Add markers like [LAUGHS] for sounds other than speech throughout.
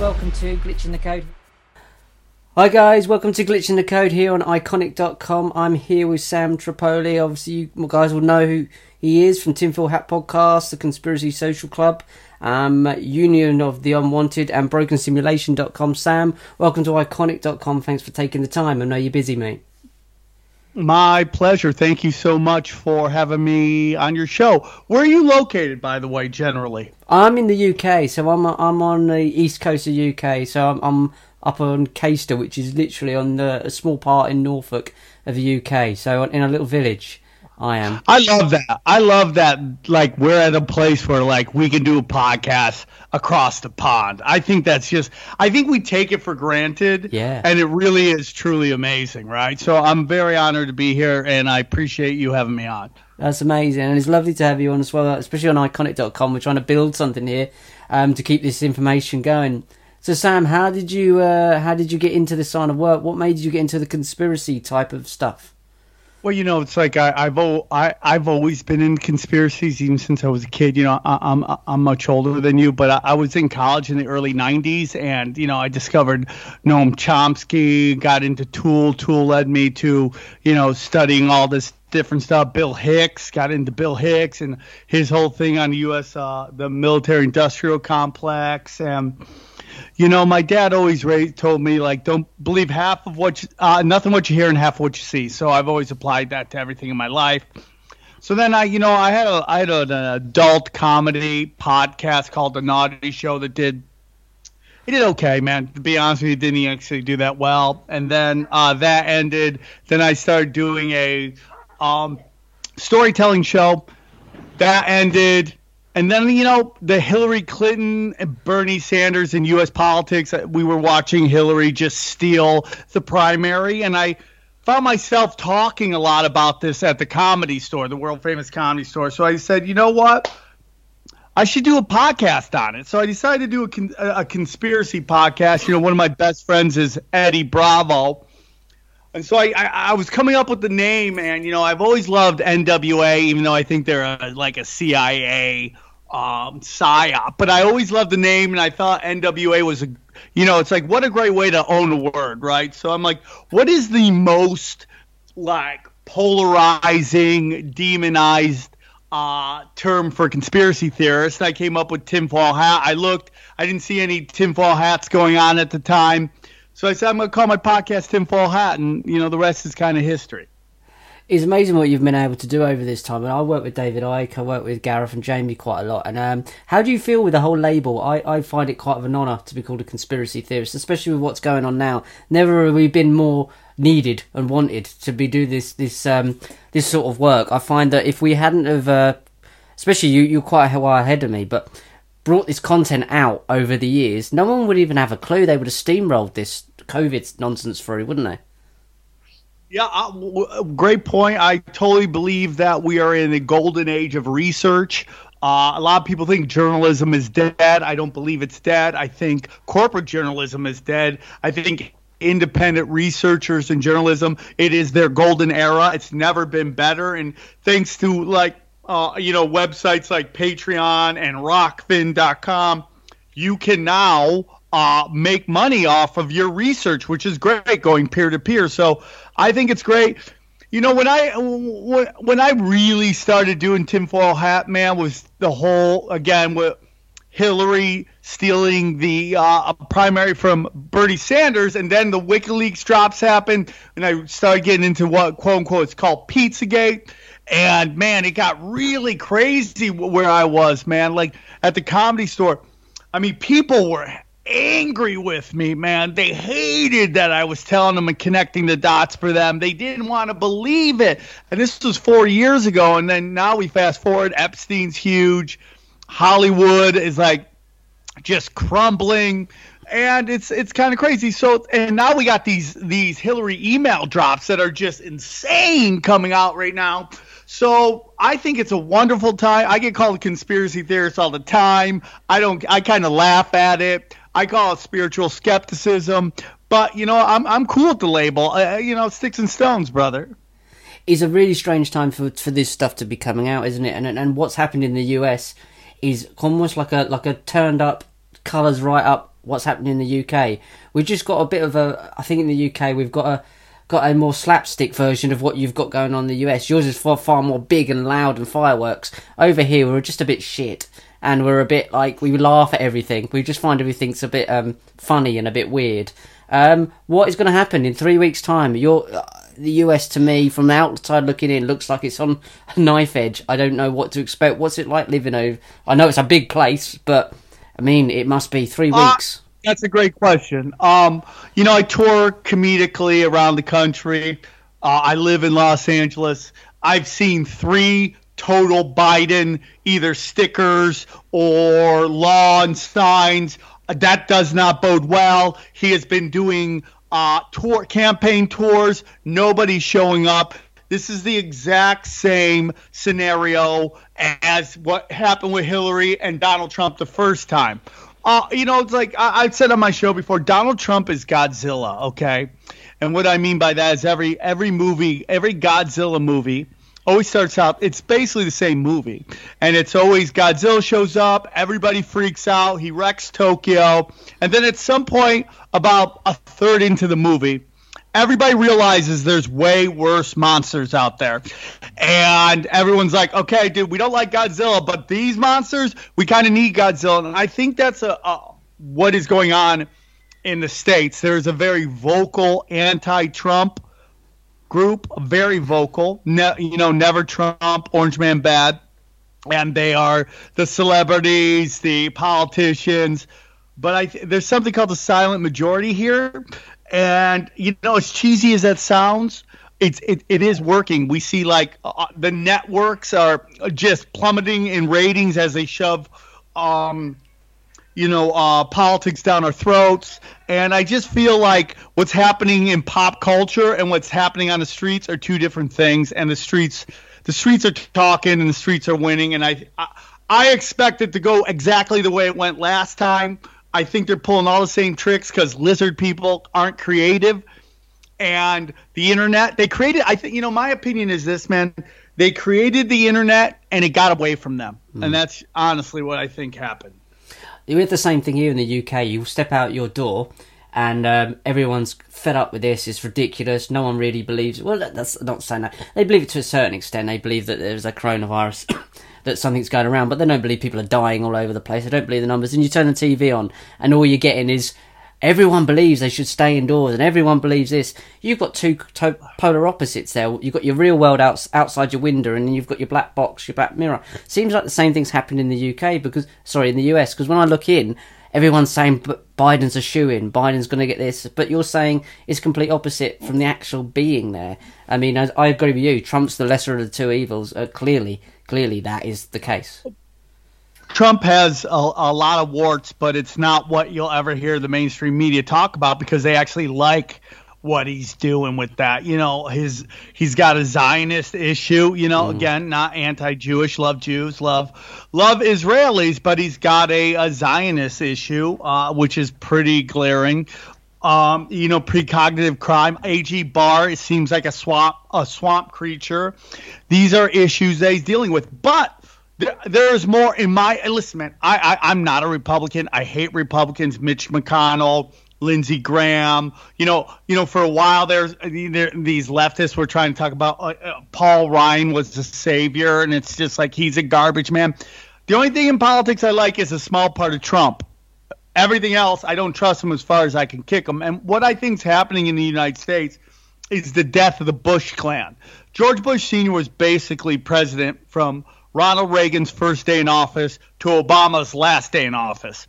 welcome to Glitching the Code. Hi guys, welcome to Glitching the Code here on iconic.com. I'm here with Sam Tripoli. Obviously, you guys will know who he is from Tinfoil Hat Podcast, the Conspiracy Social Club, um, Union of the Unwanted, and BrokenSimulation.com. Sam, welcome to iconic.com. Thanks for taking the time. I know you're busy, mate. My pleasure. Thank you so much for having me on your show. Where are you located, by the way, generally? I'm in the UK, so I'm I'm on the east coast of UK. So I'm, I'm up on Caister, which is literally on the, a small part in Norfolk of the UK. So in a little village. I am. I love that. I love that. Like we're at a place where like we can do a podcast across the pond. I think that's just. I think we take it for granted. Yeah. And it really is truly amazing, right? So I'm very honored to be here, and I appreciate you having me on. That's amazing, and it's lovely to have you on as well, especially on iconic.com. We're trying to build something here um, to keep this information going. So, Sam, how did you uh, how did you get into this line of work? What made you get into the conspiracy type of stuff? Well, you know, it's like I, I've I, I've always been in conspiracies even since I was a kid. You know, I, am I'm, I'm much older than you, but I, I, was in college in the early '90s, and you know, I discovered Noam Chomsky, got into Tool. Tool led me to you know studying all this different stuff. Bill Hicks got into Bill Hicks and his whole thing on the U.S. Uh, the military-industrial complex, and you know, my dad always raised, told me like, don't believe half of what you, uh, nothing what you hear and half what you see. So I've always applied that to everything in my life. So then I, you know, I had a, I had an adult comedy podcast called The Naughty Show that did, it did okay, man. To be honest with you, didn't actually do that well. And then uh, that ended. Then I started doing a um, storytelling show. That ended. And then, you know, the Hillary Clinton and Bernie Sanders in U.S. politics, uh, we were watching Hillary just steal the primary. And I found myself talking a lot about this at the comedy store, the world famous comedy store. So I said, you know what? I should do a podcast on it. So I decided to do a, con- a conspiracy podcast. You know, one of my best friends is Eddie Bravo. And so I, I, I, was coming up with the name, and you know I've always loved NWA, even though I think they're a, like a CIA um, psyop. But I always loved the name, and I thought NWA was a, you know, it's like what a great way to own a word, right? So I'm like, what is the most like polarizing, demonized uh, term for conspiracy theorists? I came up with tinfoil hat. I looked, I didn't see any tinfoil hats going on at the time. So I said, I'm going to call my podcast Tinfoil Hat, and you know the rest is kind of history it's amazing what you've been able to do over this time. And I work with David Icke, I work with Gareth and Jamie quite a lot. And um, how do you feel with the whole label? I, I find it quite of an honour to be called a conspiracy theorist, especially with what's going on now. Never have we been more needed and wanted to be do this this um, this sort of work. I find that if we hadn't have, uh, especially you, you're quite a while ahead of me, but brought this content out over the years, no one would even have a clue. They would have steamrolled this COVID nonsense through, wouldn't they? Yeah, uh, great point. I totally believe that we are in a golden age of research. Uh, a lot of people think journalism is dead. I don't believe it's dead. I think corporate journalism is dead. I think independent researchers in journalism, it is their golden era. It's never been better. And thanks to like, uh, you know, websites like Patreon and Rokfin.com, you can now uh, make money off of your research, which is great going peer to peer. So I think it's great. You know, when I when I really started doing tinfoil hat man was the whole again with Hillary stealing the uh, primary from Bernie Sanders, and then the WikiLeaks drops happened, and I started getting into what quote unquote it's called Pizzagate, and man, it got really crazy where I was, man. Like at the comedy store, I mean, people were angry with me, man. They hated that I was telling them and connecting the dots for them. They didn't want to believe it. And this was four years ago. And then now we fast forward. Epstein's huge. Hollywood is like just crumbling. and it's it's kind of crazy. So and now we got these these Hillary email drops that are just insane coming out right now. So I think it's a wonderful time. I get called a conspiracy theorist all the time. I don't. I kind of laugh at it. I call it spiritual skepticism. But you know, I'm I'm cool with the label. Uh, you know, sticks and stones, brother. It's a really strange time for for this stuff to be coming out, isn't it? And and what's happened in the US is almost like a like a turned up, colours right up. What's happening in the UK? We've just got a bit of a. I think in the UK we've got a got a more slapstick version of what you've got going on in the US. Yours is far far more big and loud and fireworks. Over here we're just a bit shit and we're a bit like we laugh at everything. We just find everything's a bit um, funny and a bit weird. Um, what is going to happen in three weeks' time? You're, uh, the US to me, from the outside looking in, looks like it's on a knife edge. I don't know what to expect. What's it like living over? I know it's a big place, but I mean, it must be three uh, weeks. That's a great question. Um, you know, I tour comedically around the country. Uh, I live in Los Angeles. I've seen three total Biden either stickers or lawn signs that does not bode well. He has been doing uh, tour campaign tours. Nobody's showing up. This is the exact same scenario as what happened with Hillary and Donald Trump the first time. Uh, you know, it's like I, I've said on my show before. Donald Trump is Godzilla. Okay, and what I mean by that is every every movie, every Godzilla movie always starts out it's basically the same movie. And it's always godzilla shows up everybody freaks out he wrecks tokyo. And then at some point about a third into the movie everybody realizes there's way worse monsters out there. And everyone's like okay dude we don't like godzilla but these monsters we kind of need godzilla. And i think that's a, a what is going on in the states. There's a very vocal anti-trump group, very vocal. Ne- you know, never Trump, Orange Man bad, and they are the celebrities, the politicians. But I th- there's something called the silent majority here, and you know, as cheesy as that sounds, it's it, it is working. We see like uh, the networks are just plummeting in ratings as they shove um, you know, uh, politics down our throats. And I just feel like what's happening in pop culture and what's happening on the streets are two different things. And the streets, the streets are talking and the streets are winning. And I, I, I expect it to go exactly the way it went last time. I think they're pulling all the same tricks because lizard people aren't creative. And the internet, they created, I think, you know, my opinion is this, man. They created the internet and it got away from them. Mm. And that's honestly what I think happened we have the same thing here in the UK. You step out your door, and um, everyone's fed up with this. It's ridiculous. No one really believes. Well, that's not saying that they believe it to a certain extent. They believe that there's a coronavirus. [COUGHS] that something's going around, but they don't believe people are dying all over the place. They don't believe the numbers. And you turn the TV on, and all you're getting is everyone believes they should stay indoors and everyone believes this. You've got two to- polar opposites there. You've got your real world out- outside your window and you've got your black box, your black mirror. Seems like the same thing's happened in the UK because, sorry, in the US, because when I look in, everyone's saying Biden's a shoe in, Biden's going to get this, but you're saying it's complete opposite from the actual being there. I mean, I, I agree with you. Trump's the lesser of the two evils. Uh, clearly, clearly that is the case. Trump has a, a, lot of warts, but it's not what you'll ever hear the mainstream media talk about because they actually like what he's doing with that. You know, his he's got a Zionist issue. You know, mm. again, not anti-Jewish, love Jews, love love Israelis, but he's got a, a Zionist issue, uh, which is pretty glaring. Um, you know, precognitive crime. AG Barr it seems like a swamp a swamp creature. These are issues that he's dealing with, but there, there's more in my listen, man. I, I I'm not a Republican. I hate Republicans. Mitch McConnell, Lindsey Graham. You know, you know, for a while there's there, these leftists were trying to talk about uh, uh, Paul Ryan was the savior, and it's just like he's a garbage man. The only thing in politics I like is a small part of Trump. Everything else, I don't trust him as far as I can kick him. And what I think is happening in the United States is the death of the Bush clan. George Bush Sr. was basically president from Ronald Reagan's first day in office to Obama's last day in office.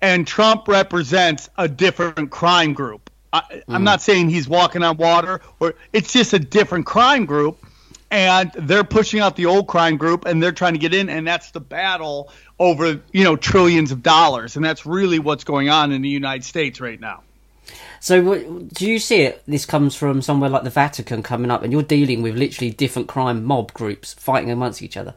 And Trump represents a different crime group. I, am hmm. not saying he's walking on water, or it's just a different crime group. and they're pushing out the old crime group and they're trying to get in and that's the battle over you know trillions of dollars and that's really what's going on in the united states right now so do you see it this comes from somewhere like the vatican coming up and you're dealing with literally different crime mob groups fighting amongst each other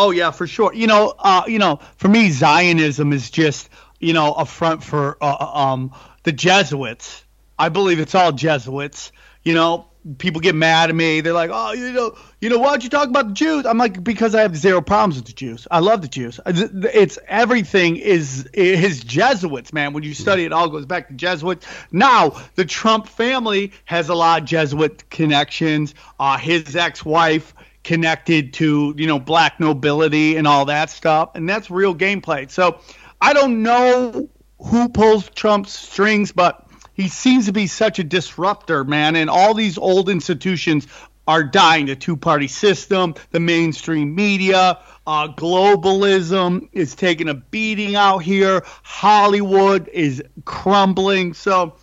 oh yeah for sure you know uh, you know for me zionism is just you know a front for uh, um, the jesuits i believe it's all jesuits you know people get mad at me. They're like, "Oh, you know, you know, why'd you talk about the Jews?" I'm like, "Because I have zero problems with the Jews. I love the Jews. It's everything is his Jesuits, man. When you study it, all goes back to Jesuits. Now, the Trump family has a lot of Jesuit connections. Uh, his ex-wife connected to you know black nobility and all that stuff, and that's real gameplay. So, I don't know who pulls Trump's strings, but he seems to be such a disruptor, man. And all these old institutions are dying. The two party system, the mainstream media, uh, globalism is taking a beating out here. Hollywood is crumbling. So,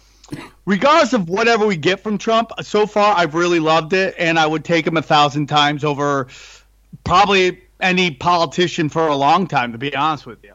regardless of whatever we get from Trump, so far I've really loved it, and I would take him a thousand times over probably any politician for a long time, to be honest with you.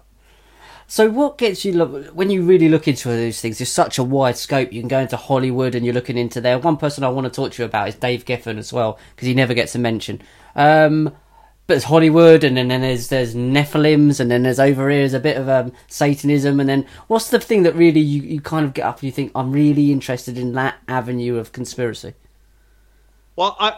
So, what gets you when you really look into those things? There's such a wide scope. You can go into Hollywood, and you're looking into there. One person I want to talk to you about is Dave Geffen as well, because he never gets a mention. Um, but there's Hollywood, and then, then there's there's Nephilims, and then there's over here is a bit of um, Satanism, and then what's the thing that really you, you kind of get up and you think I'm really interested in that avenue of conspiracy? Well, I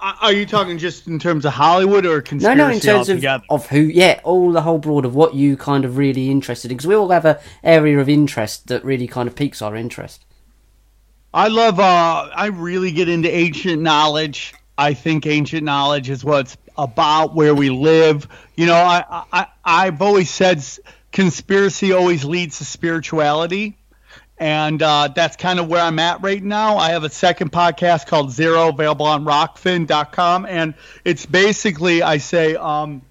are you talking just in terms of Hollywood or conspiracy No, no, in terms of, of who, yeah, all the whole broad of what you kind of really interested in, because we all have a area of interest that really kind of piques our interest. I love, uh, I really get into ancient knowledge. I think ancient knowledge is what's about where we live. You know, I, I, I've always said conspiracy always leads to spirituality and uh, that's kind of where I'm at right now. I have a second podcast called Zero, available on Rokfin.com, and it's basically I say, um,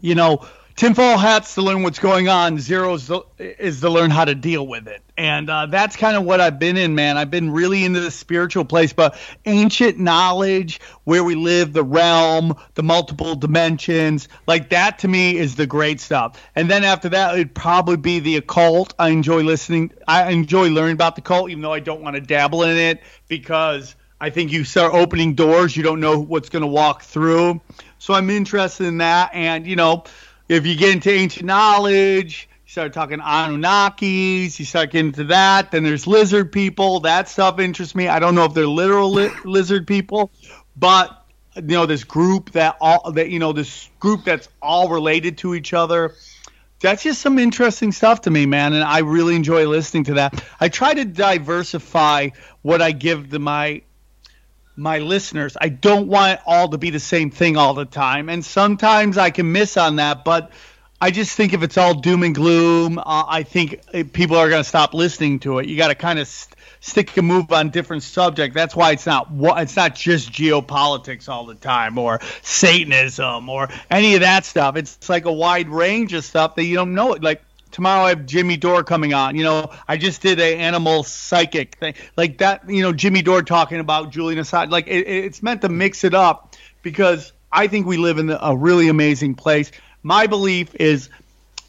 you know, tinfoil hats to learn what's going on. Zero is, the, is to learn how to deal with it. And uh, that's kind of what I've been in, man. I've been really into the spiritual place, but ancient knowledge, where we live, the realm, the multiple dimensions, like that to me is the great stuff. And then after that, it'd probably be the occult. I enjoy listening. I enjoy learning about the cult, even though I don't want to dabble in it because I think you start opening doors, you don't know what's going to walk through. So I'm interested in that. And, you know, if you get into ancient knowledge, you start talking Anunnakis, you start getting into that. Then there's lizard people. That stuff interests me. I don't know if they're literal li- [LAUGHS] lizard people, but you know this group that all that you know this group that's all related to each other. That's just some interesting stuff to me, man, and I really enjoy listening to that. I try to diversify what I give to my my listeners. I don't want all to be the same thing all the time, and sometimes I can miss on that. But I just think if it's all doom and gloom, uh, I think uh, people are going to stop listening to it. You got to kind of st- stick a move on different subject. That's why it's not it's not just geopolitics all the time or Satanism or any of that stuff. It's like a wide range of stuff that you don't know. It Like tomorrow I have Jimmy Dore coming on. You know, I just did a animal psychic thing like that. You know, Jimmy Dore talking about Julian Assange. Like it, it's meant to mix it up because I think we live in a really amazing place. My belief is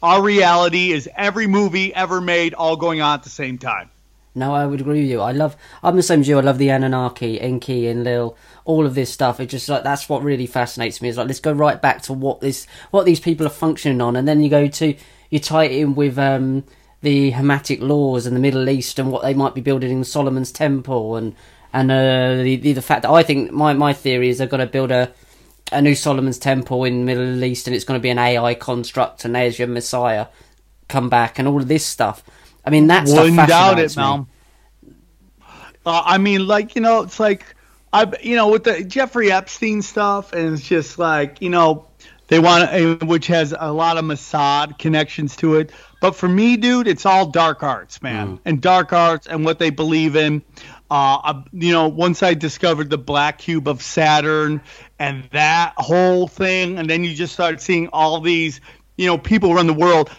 our reality is every movie ever made all going on at the same time. No, I would agree with you. I love. I'm the same as you. I love the Anunnaki, Enki, and Lil. All of this stuff. It's just like that's what really fascinates me. Is like let's go right back to what this, what these people are functioning on, and then you go to you tie it in with um, the Hamitic laws and the Middle East and what they might be building in Solomon's Temple and and uh, the, the, the fact that I think my my theory is they're going to build a a new Solomon's Temple in the Middle East and it's going to be an AI construct and there's your Messiah come back and all of this stuff. I mean that Wouldn't stuff doubt it, me. Uh, I mean, like you know, it's like I, you know, with the Jeffrey Epstein stuff, and it's just like you know, they want, which has a lot of Mossad connections to it. But for me, dude, it's all dark arts, man, mm. and dark arts and what they believe in. Uh, you know, once I discovered the black cube of Saturn and that whole thing, and then you just start seeing all these, you know, people around the world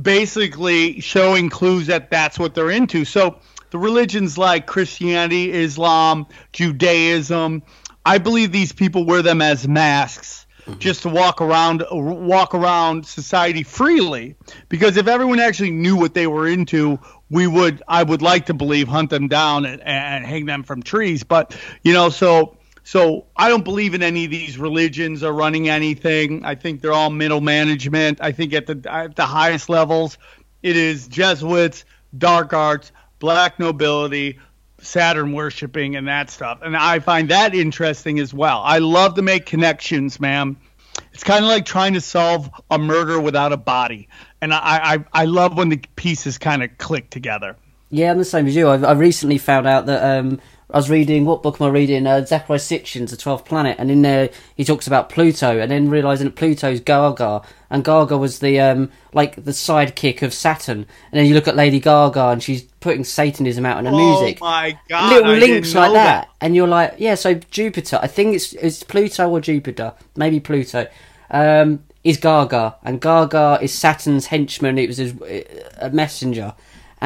basically showing clues that that's what they're into. So the religions like Christianity, Islam, Judaism, I believe these people wear them as masks mm-hmm. just to walk around walk around society freely. Because if everyone actually knew what they were into, we would I would like to believe hunt them down and, and hang them from trees. But you know, so so I don't believe in any of these religions or running anything. I think they're all middle management. I think at the at the highest levels, it is Jesuits, dark arts, black nobility, Saturn worshiping, and that stuff. And I find that interesting as well. I love to make connections, man. It's kind of like trying to solve a murder without a body, and I I, I love when the pieces kind of click together. Yeah, I'm the same as you. I've, I recently found out that um, I was reading what book am I reading? Uh, Zecharia Sitchin's The Twelfth Planet, and in there he talks about Pluto, and then realizing that Pluto's Gaga, and Gaga was the um like the sidekick of Saturn. And then you look at Lady Gaga, and she's putting Satanism out in her oh music. Oh my god! Little I links like that. that. and you're like, yeah. So Jupiter, I think it's it's Pluto or Jupiter, maybe Pluto. Um, is Gaga, and Gaga is Saturn's henchman. It was a messenger,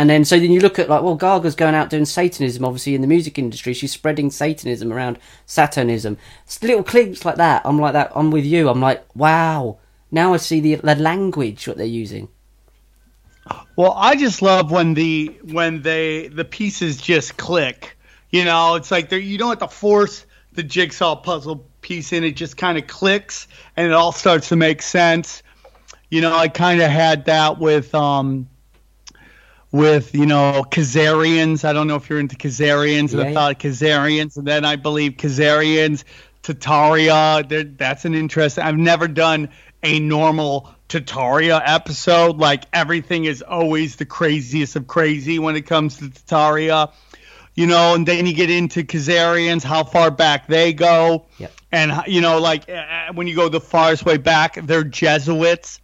and then, so then you look at like, well, Gaga's going out doing Satanism, obviously in the music industry. She's spreading Satanism around Saturnism. Little clips like that. I'm like that. I'm with you. I'm like, wow. Now I see the the language what they're using. Well, I just love when the when they the pieces just click. You know, it's like you don't have to force the jigsaw puzzle piece in. It just kind of clicks and it all starts to make sense. You know, I kind of had that with um with you know Khazarians. I don't know if you're into Khazarians. yeah, and I thought Khazarians, and then I believe Khazarians, Tartaria. That's an interest. I've never done a normal Tartaria episode. Like everything is always the craziest of crazy when it comes to Tartaria. You know, and then you get into Khazarians, how far back they go, yep. and you know, like uh, uh, when you go the farthest way back, they're Jesuits.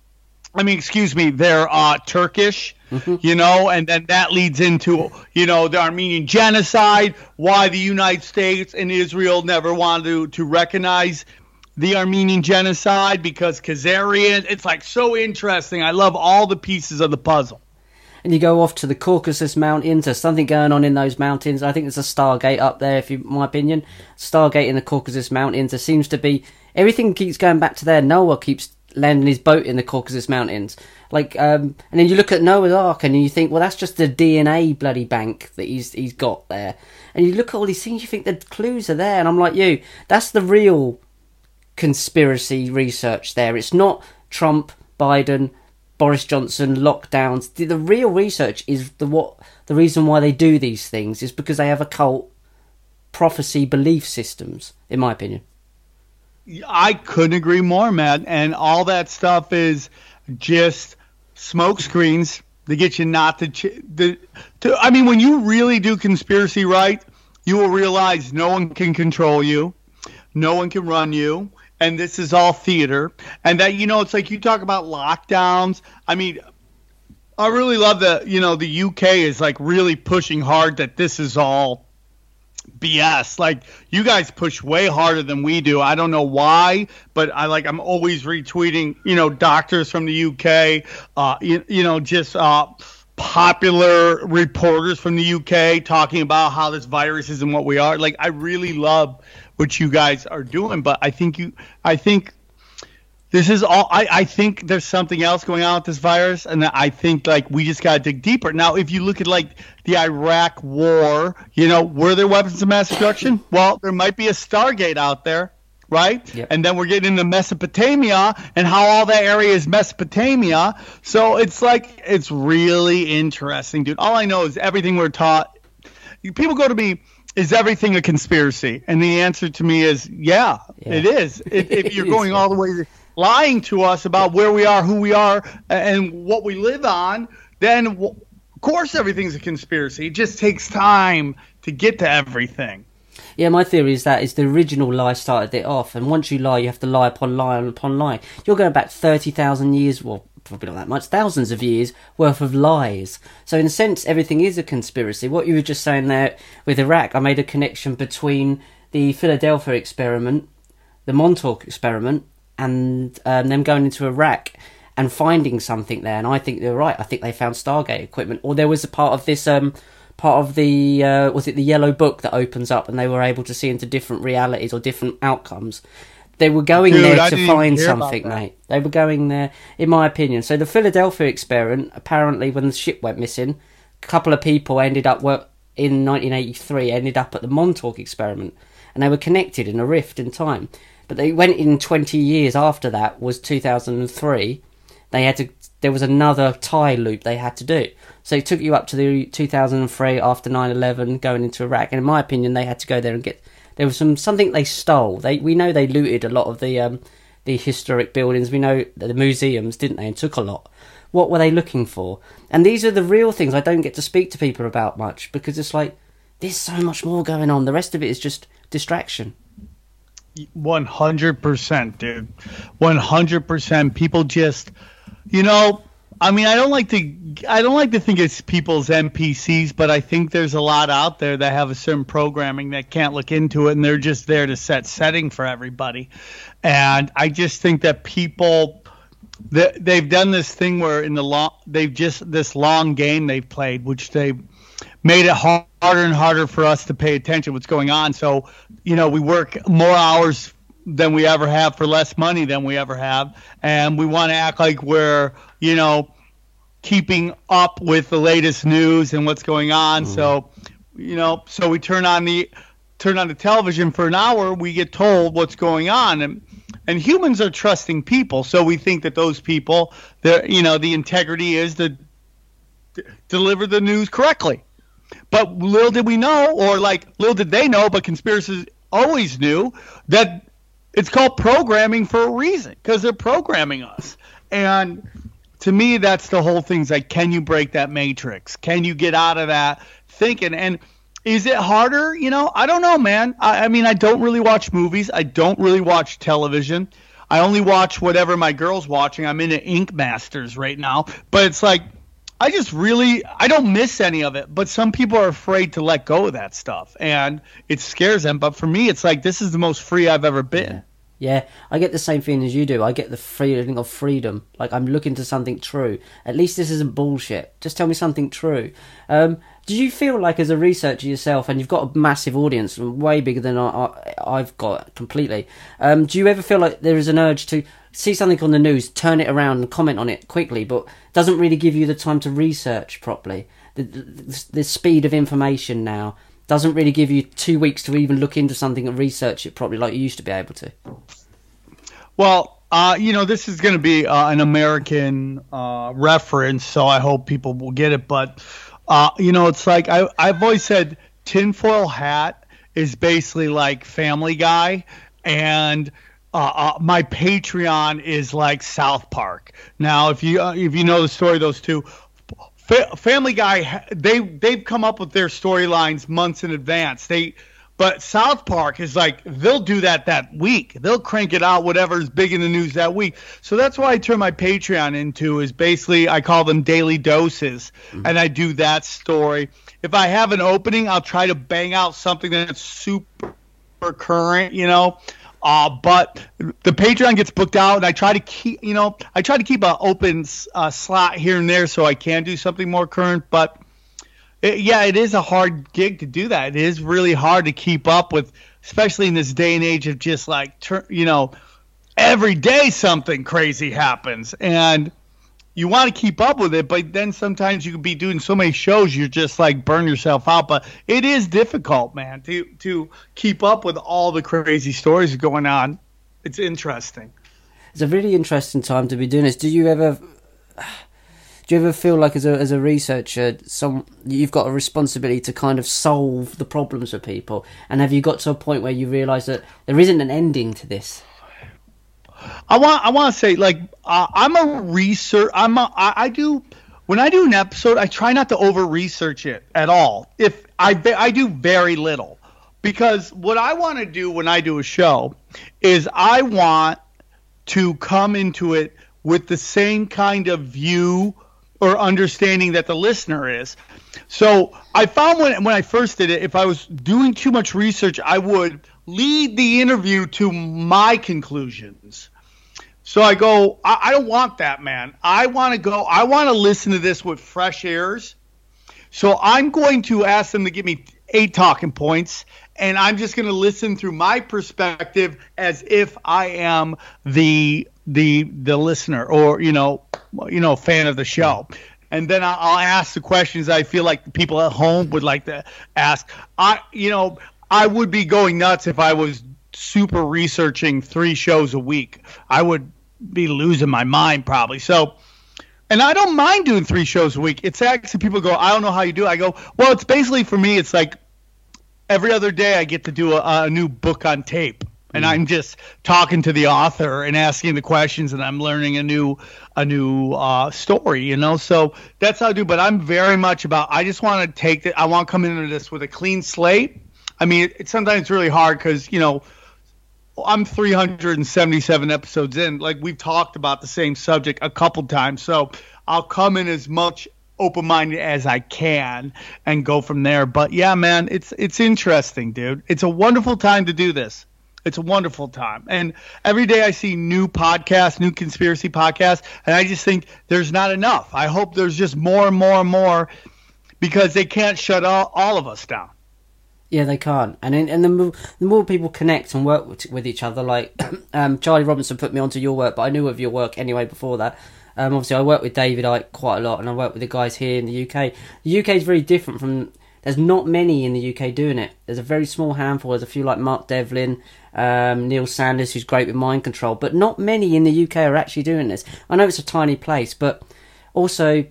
I mean, excuse me, they're uh, Turkish Mm-hmm. You know, and then that leads into, you know, the Armenian genocide, why the United States and Israel never wanted to, to recognize the Armenian genocide because Khazarian. It's like so interesting. I love all the pieces of the puzzle. And you go off to the Caucasus Mountains. There's something going on in those mountains. I think there's a Stargate up there, if you, my opinion. Stargate in the Caucasus Mountains. There seems to be everything keeps going back to there. Noah keeps landing his boat in the Caucasus Mountains. Like, um, and then you look at Noah's Ark and you think, well, that's just the DNA bloody bank that he's he's got there. And you look at all these things, you think the clues are there, and I'm like, you, that's the real conspiracy research there. It's not Trump, Biden, Boris Johnson, lockdowns. The, the real research is the what the reason why they do these things is because they have a cult prophecy belief systems, in my opinion. I couldn't agree more, Matt. And all that stuff is just smoke screens to get you not to, ch- the, to. I mean, when you really do conspiracy right, you will realize no one can control you, no one can run you, and this is all theater. And that you know, it's like you talk about lockdowns. I mean, I really love that. You know, the UK is like really pushing hard that this is all BS. Like you guys push way harder than we do. I don't know why, but I like I'm always retweeting, you know, doctors from the UK, uh, you, you know, just uh, popular reporters from the UK talking about how this virus is and what we are. Like I really love what you guys are doing, but I think you, I think this is all I, I think there's something else going on with this virus and i think like we just got to dig deeper now if you look at like the iraq war you know were there weapons of mass destruction well there might be a stargate out there right yep. and then we're getting into mesopotamia and how all that area is mesopotamia so it's like it's really interesting dude all i know is everything we're taught people go to me is everything a conspiracy? And the answer to me is, yeah, yeah. it is. If, if you're [LAUGHS] going all the way lying to us about where we are, who we are, and what we live on, then of course everything's a conspiracy. It just takes time to get to everything. Yeah, my theory is that is the original lie started it off, and once you lie, you have to lie upon lie upon lie. You're going back thirty thousand years, well, probably not that much, thousands of years worth of lies. So in a sense, everything is a conspiracy. What you were just saying there with Iraq, I made a connection between the Philadelphia experiment, the Montauk experiment, and um, them going into Iraq and finding something there. And I think they're right. I think they found Stargate equipment, or there was a part of this um, part of the uh, was it the yellow book that opens up and they were able to see into different realities or different outcomes. They were going Dude, there I to find something, mate. They were going there, in my opinion. So the Philadelphia experiment, apparently, when the ship went missing, a couple of people ended up work in 1983 ended up at the Montauk experiment, and they were connected in a rift in time. But they went in 20 years after that was 2003. They had to. There was another tie loop they had to do. So it took you up to the 2003 after 9/11, going into Iraq. And in my opinion, they had to go there and get. There was some something they stole. They we know they looted a lot of the um, the historic buildings. We know the museums, didn't they? And took a lot. What were they looking for? And these are the real things I don't get to speak to people about much because it's like there's so much more going on. The rest of it is just distraction. One hundred percent, dude. One hundred percent. People just, you know, I mean, I don't like to, I don't like to think it's people's NPCs, but I think there's a lot out there that have a certain programming that can't look into it, and they're just there to set setting for everybody. And I just think that people, that they've done this thing where in the long, they've just this long game they've played, which they made it harder and harder for us to pay attention to what's going on. So, you know, we work more hours than we ever have for less money than we ever have, and we want to act like we're, you know, keeping up with the latest news and what's going on. Mm-hmm. So, you know, so we turn on the turn on the television for an hour, we get told what's going on and and humans are trusting people, so we think that those people, the you know, the integrity is to d- deliver the news correctly. But little did we know, or like little did they know, but conspiracists always knew that it's called programming for a reason because they're programming us. And to me, that's the whole thing. Is like, can you break that matrix? Can you get out of that thinking? And is it harder? You know, I don't know, man. I, I mean, I don't really watch movies. I don't really watch television. I only watch whatever my girl's watching. I'm into Ink Masters right now, but it's like I just really I don't miss any of it. But some people are afraid to let go of that stuff, and it scares them. But for me, it's like this is the most free I've ever been. Yeah, I get the same feeling as you do. I get the feeling of freedom. Like I'm looking to something true. At least this isn't bullshit. Just tell me something true. Um, did you feel like, as a researcher yourself, and you've got a massive audience, way bigger than I, I've got completely, um, do you ever feel like there is an urge to see something on the news, turn it around and comment on it quickly, but doesn't really give you the time to research properly? The, the, the speed of information now doesn't really give you two weeks to even look into something and research it properly like you used to be able to. Well, uh, you know, this is going to be uh, an American uh, reference, so I hope people will get it. But, uh, you know, it's like I, I've always said tinfoil hat is basically like Family Guy, and uh, uh, my Patreon is like South Park. Now, if you uh, if you know the story of those two, Fa- Family Guy they they've come up with their storylines months in advance. They but South Park is like they'll do that that week. They'll crank it out whatever's big in the news that week. So that's why I turn my Patreon into is basically I call them daily doses, and I do that story. If I have an opening, I'll try to bang out something that's super current, you know. Uh, but the Patreon gets booked out, and I try to keep, you know, I try to keep an open uh, slot here and there so I can do something more current. But it, yeah, it is a hard gig to do that. It is really hard to keep up with, especially in this day and age of just like, you know, every day something crazy happens, and you want to keep up with it, but then sometimes you could be doing so many shows, you're just like burn yourself out. But it is difficult, man, to to keep up with all the crazy stories going on. It's interesting. It's a really interesting time to be doing this. Do you ever do you ever feel like as a as a researcher some you've got a responsibility to kind of solve the problems for people? And have you got to a point where you realize that there isn't an ending to this? I want I want to say like uh, I'm a research I'm a, I, I do when I do an episode I try not to over research it at all. If I I do very little. Because what I want to do when I do a show is I want to come into it with the same kind of view or understanding that the listener is. So I found when when I first did it, if I was doing too much research, I would lead the interview to my conclusions. So I go, I, I don't want that, man. I want to go. I want to listen to this with fresh ears. So I'm going to ask them to give me eight talking points, and I'm just going to listen through my perspective as if I am the the the listener or you know you know fan of the show. And then I'll, ask the questions I feel like people at home would like to ask. I you know I would be going nuts if I was super researching three shows a week. I would be losing my mind probably. So, and I don't mind doing three shows a week. It's actually people go, I don't know how you do. It. I go, well, it's basically for me. It's like every other day I get to do a, a new book on tape, and mm. I'm just talking to the author and asking the questions, and I'm learning a new a new uh, story. You know, so that's how I do. But I'm very much about. I just want to take it. I want to come into this with a clean slate. I mean, it's sometimes really hard because you know I'm 377 episodes in. Like we've talked about the same subject a couple times, so I'll come in as much open-minded as I can and go from there. But yeah, man, it's it's interesting, dude. It's a wonderful time to do this. It's a wonderful time. And every day I see new podcasts, new conspiracy podcasts, and I just think there's not enough. I hope there's just more and more and more because they can't shut all, all of us down. Yeah, they can't. And and the more, the more people connect and work with, with each other, like [COUGHS] um, Charlie Robinson put me onto your work, but I knew of your work anyway before that. Um, obviously, I work with David Icke quite a lot, and I work with the guys here in the UK. The UK is very different from. There's not many in the UK doing it. There's a very small handful. There's a few like Mark Devlin, um, Neil Sanders, who's great with mind control, but not many in the UK are actually doing this. I know it's a tiny place, but also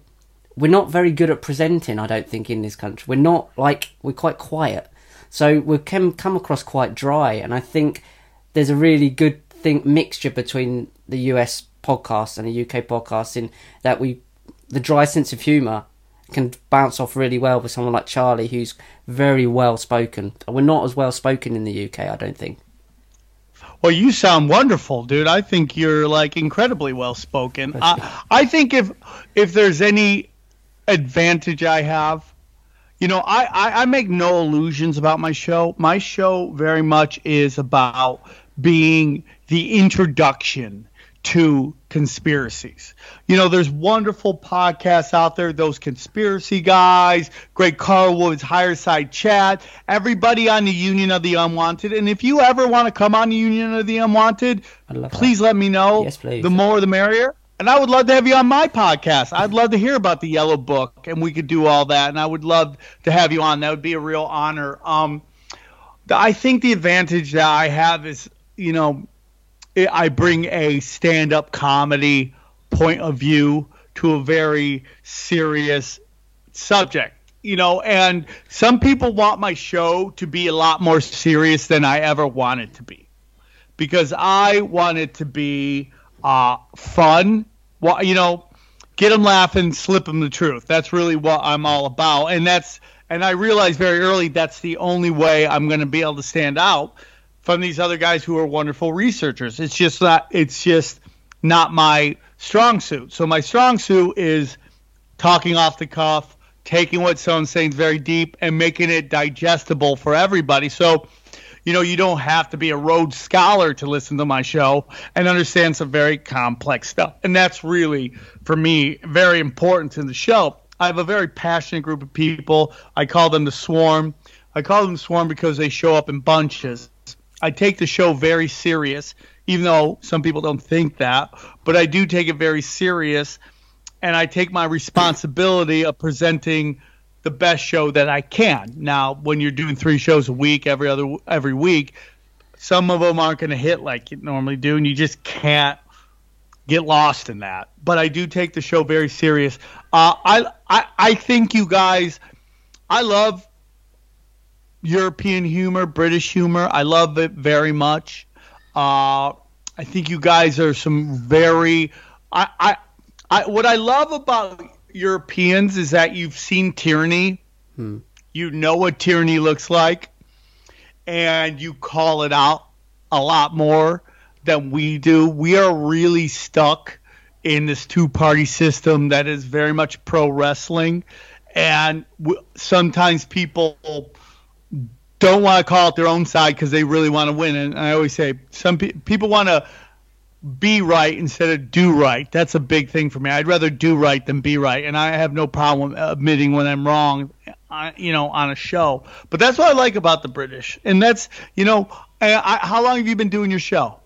we're not very good at presenting. I don't think in this country we're not like we're quite quiet. So we can come across quite dry, and I think there's a really good thing mixture between the US podcast and the UK podcast in that we the dry sense of humour can bounce off really well with someone like Charlie, who's very well spoken. We're not as well spoken in the UK, I don't think. Well, you sound wonderful, dude. I think you're like incredibly well spoken. I, I think if if there's any advantage I have you know, I, I, I make no illusions about my show. My show very much is about being the introduction to conspiracies. You know, there's wonderful podcasts out there, those conspiracy guys, Greg Carlwood's Higher Side Chat, everybody on the Union of the Unwanted. And if you ever want to come on the Union of the Unwanted, please that. let me know. Yes, please. The more the merrier. And I would love to have you on my podcast. I'd love to hear about the Yellow Book, and we could do all that. And I would love to have you on. That would be a real honor. Um, I think the advantage that I have is, you know, I bring a stand-up comedy point of view to a very serious subject. You know, and some people want my show to be a lot more serious than I ever want it to be, because I want it to be uh, fun. Well, you know, get them laughing, slip them the truth. That's really what I'm all about, and that's and I realized very early that's the only way I'm going to be able to stand out from these other guys who are wonderful researchers. It's just not. It's just not my strong suit. So my strong suit is talking off the cuff, taking what someone's saying very deep, and making it digestible for everybody. So you know, you don't have to be a Rhodes Scholar to listen to my show and understand some very complex stuff. And that's really, for me, very important to the show. I have a very passionate group of people. I call them the Swarm. I call them the Swarm because they show up in bunches. I take the show very serious, even though some people don't think that, but I do take it very serious. And I take my responsibility of presenting – the best show that I can. Now, when you're doing three shows a week, every other every week, some of them aren't going to hit like you normally do, and you just can't get lost in that. But I do take the show very serious. Uh, I, I I think you guys, I love European humor, British humor. I love it very much. Uh, I think you guys are some very. I, I, I what I love about Europeans is that you've seen tyranny. Hmm. You know what tyranny looks like, and you call it out a lot more than we do. We are really stuck in this two party system that is very much pro wrestling. And w- sometimes people don't want to call it their own side because they really want to win. And I always say some pe- people want to be right instead of do right. That's a big thing for me. I'd rather do right than be right, and I have no problem admitting when I'm wrong, uh, you know, on a show. But that's what I like about the British, and that's you know, I, I, how long have you been doing your show?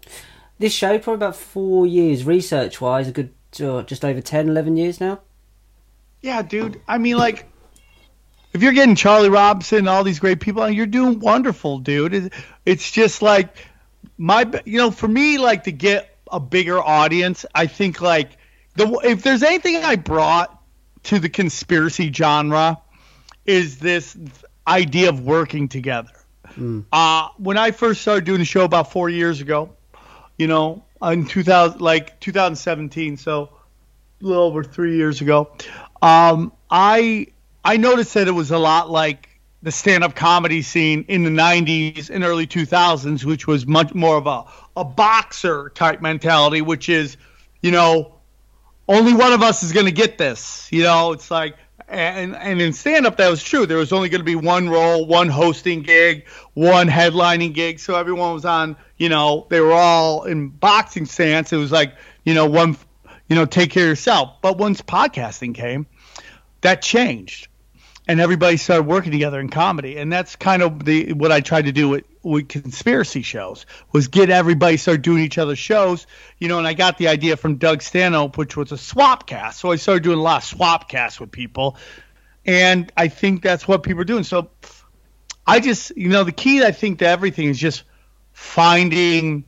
This show probably about four years, research wise, a good uh, just over 10, 11 years now. Yeah, dude. I mean, like, if you're getting Charlie Robinson, and all these great people, you're doing wonderful, dude. It's just like my, you know, for me, like to get a bigger audience, I think like the if there's anything I brought to the conspiracy genre is this idea of working together. Mm. Uh, when I first started doing the show about four years ago, you know, in 2000, like 2017, so a little over three years ago, um, I I noticed that it was a lot like the stand-up comedy scene in the 90s and early 2000s, which was much more of a, a boxer type mentality, which is, you know, only one of us is going to get this. You know, it's like, and, and in stand-up that was true. There was only going to be one role, one hosting gig, one headlining gig. So everyone was on, you know, they were all in boxing stance. It was like, you know, one, you know, take care of yourself. But once podcasting came, that changed. And everybody started working together in comedy. And that's kind of the what i tried to do with, with conspiracy shows was get everybody start doing each other's shows. You know and i got the idea from doug stanhope which was a swap cast. So i started doing a lot of swap casts with people. And i think that's what people are doing. So i just you know the key i think to everything is just finding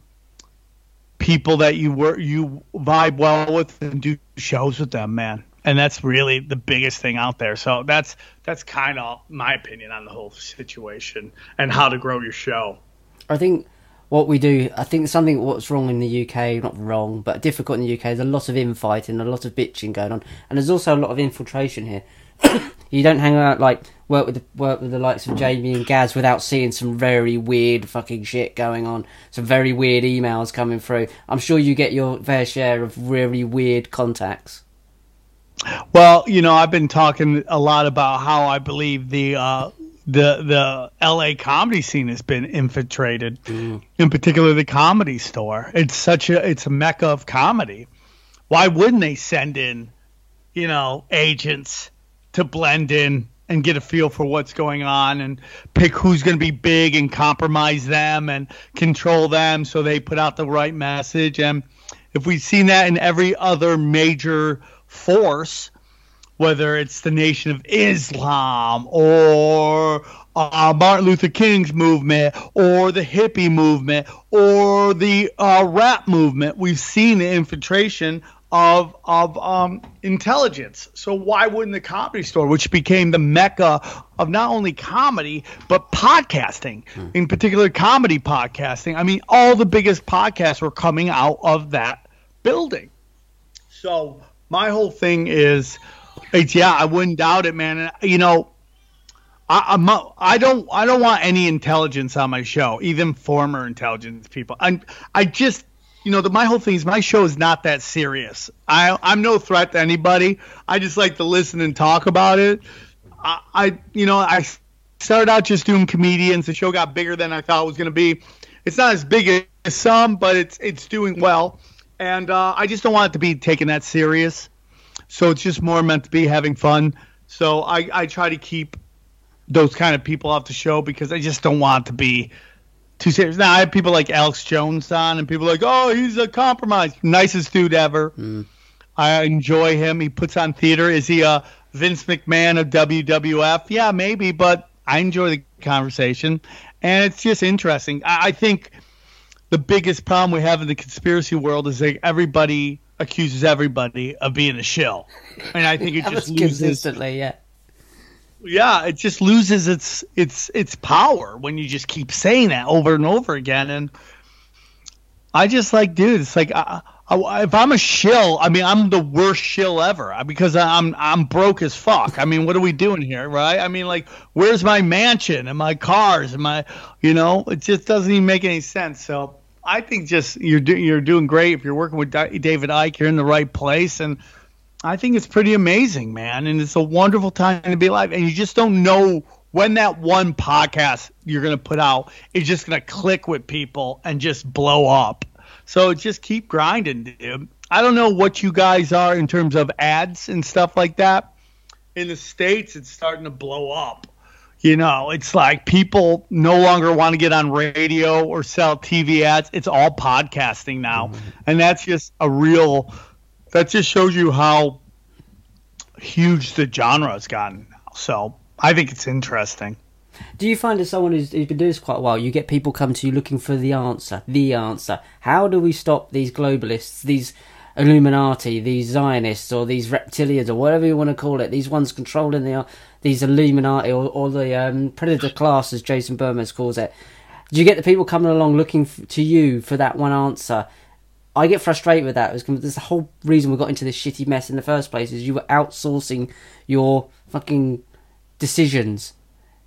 people that you work you vibe well with and do shows with them man and that's really the biggest thing out there. So that's that's kind of my opinion on the whole situation and how to grow your show. I think what we do, I think something what's wrong in the UK, not wrong, but difficult in the UK. There's a lot of infighting, a lot of bitching going on, and there's also a lot of infiltration here. [COUGHS] you don't hang out like work with the work with the likes of Jamie and Gaz without seeing some very weird fucking shit going on, some very weird emails coming through. I'm sure you get your fair share of really weird contacts. Well, you know, I've been talking a lot about how I believe the uh, the the L.A. comedy scene has been infiltrated, mm. in particular the comedy store. It's such a it's a mecca of comedy. Why wouldn't they send in, you know, agents to blend in and get a feel for what's going on and pick who's going to be big and compromise them and control them so they put out the right message and if we've seen that in every other major force, whether it's the Nation of Islam or uh, Martin Luther King's movement or the hippie movement or the uh, rap movement, we've seen the infiltration of of um, intelligence. So why wouldn't the comedy store, which became the mecca of not only comedy but podcasting, hmm. in particular comedy podcasting? I mean, all the biggest podcasts were coming out of that building. So my whole thing is, it's yeah, I wouldn't doubt it, man. And, you know, I, I'm I don't I don't want any intelligence on my show, even former intelligence people. I I just you know, the, my whole thing is my show is not that serious. I I'm no threat to anybody. I just like to listen and talk about it. I, I you know I started out just doing comedians. The show got bigger than I thought it was going to be. It's not as big as some, but it's it's doing well and uh, I just don't want it to be taken that serious. So it's just more meant to be having fun. So I, I try to keep those kind of people off the show because I just don't want to be too serious. Now I have people like Alex Jones on, and people like, oh, he's a compromise, nicest dude ever. Mm. I enjoy him. He puts on theater. Is he a Vince McMahon of WWF? Yeah, maybe, but I enjoy the conversation, and it's just interesting. I, I think the biggest problem we have in the conspiracy world is that everybody accuses everybody of being a shill, and I think it [LAUGHS] just loses consistently. Yeah, yeah, it just loses its its its power when you just keep saying that over and over again. And I just like, dude, it's like. I, I, if I'm a shill, I mean, I'm the worst shill ever because I'm I'm broke as fuck. I mean, what are we doing here, right? I mean, like, where's my mansion and my cars and my, you know, it just doesn't even make any sense. So I think just you're you're doing great if you're working with David Icke. You're in the right place, and I think it's pretty amazing, man. And it's a wonderful time to be alive. And you just don't know when that one podcast you're going to put out is just going to click with people and just blow up. So just keep grinding, dude. I don't know what you guys are in terms of ads and stuff like that. In the states, it's starting to blow up. You know, it's like people no longer want to get on radio or sell TV ads. It's all podcasting now. Mm-hmm. And that's just a real that just shows you how huge the genre has gotten. So I think it's interesting. Do you find as someone who's, who's been doing this quite a while, you get people come to you looking for the answer, the answer? How do we stop these globalists, these Illuminati, these Zionists, or these reptilians, or whatever you want to call it, these ones controlling the these Illuminati or, or the um, predator class, as Jason Bermas calls it? Do you get the people coming along looking f- to you for that one answer? I get frustrated with that. There's the whole reason we got into this shitty mess in the first place is you were outsourcing your fucking decisions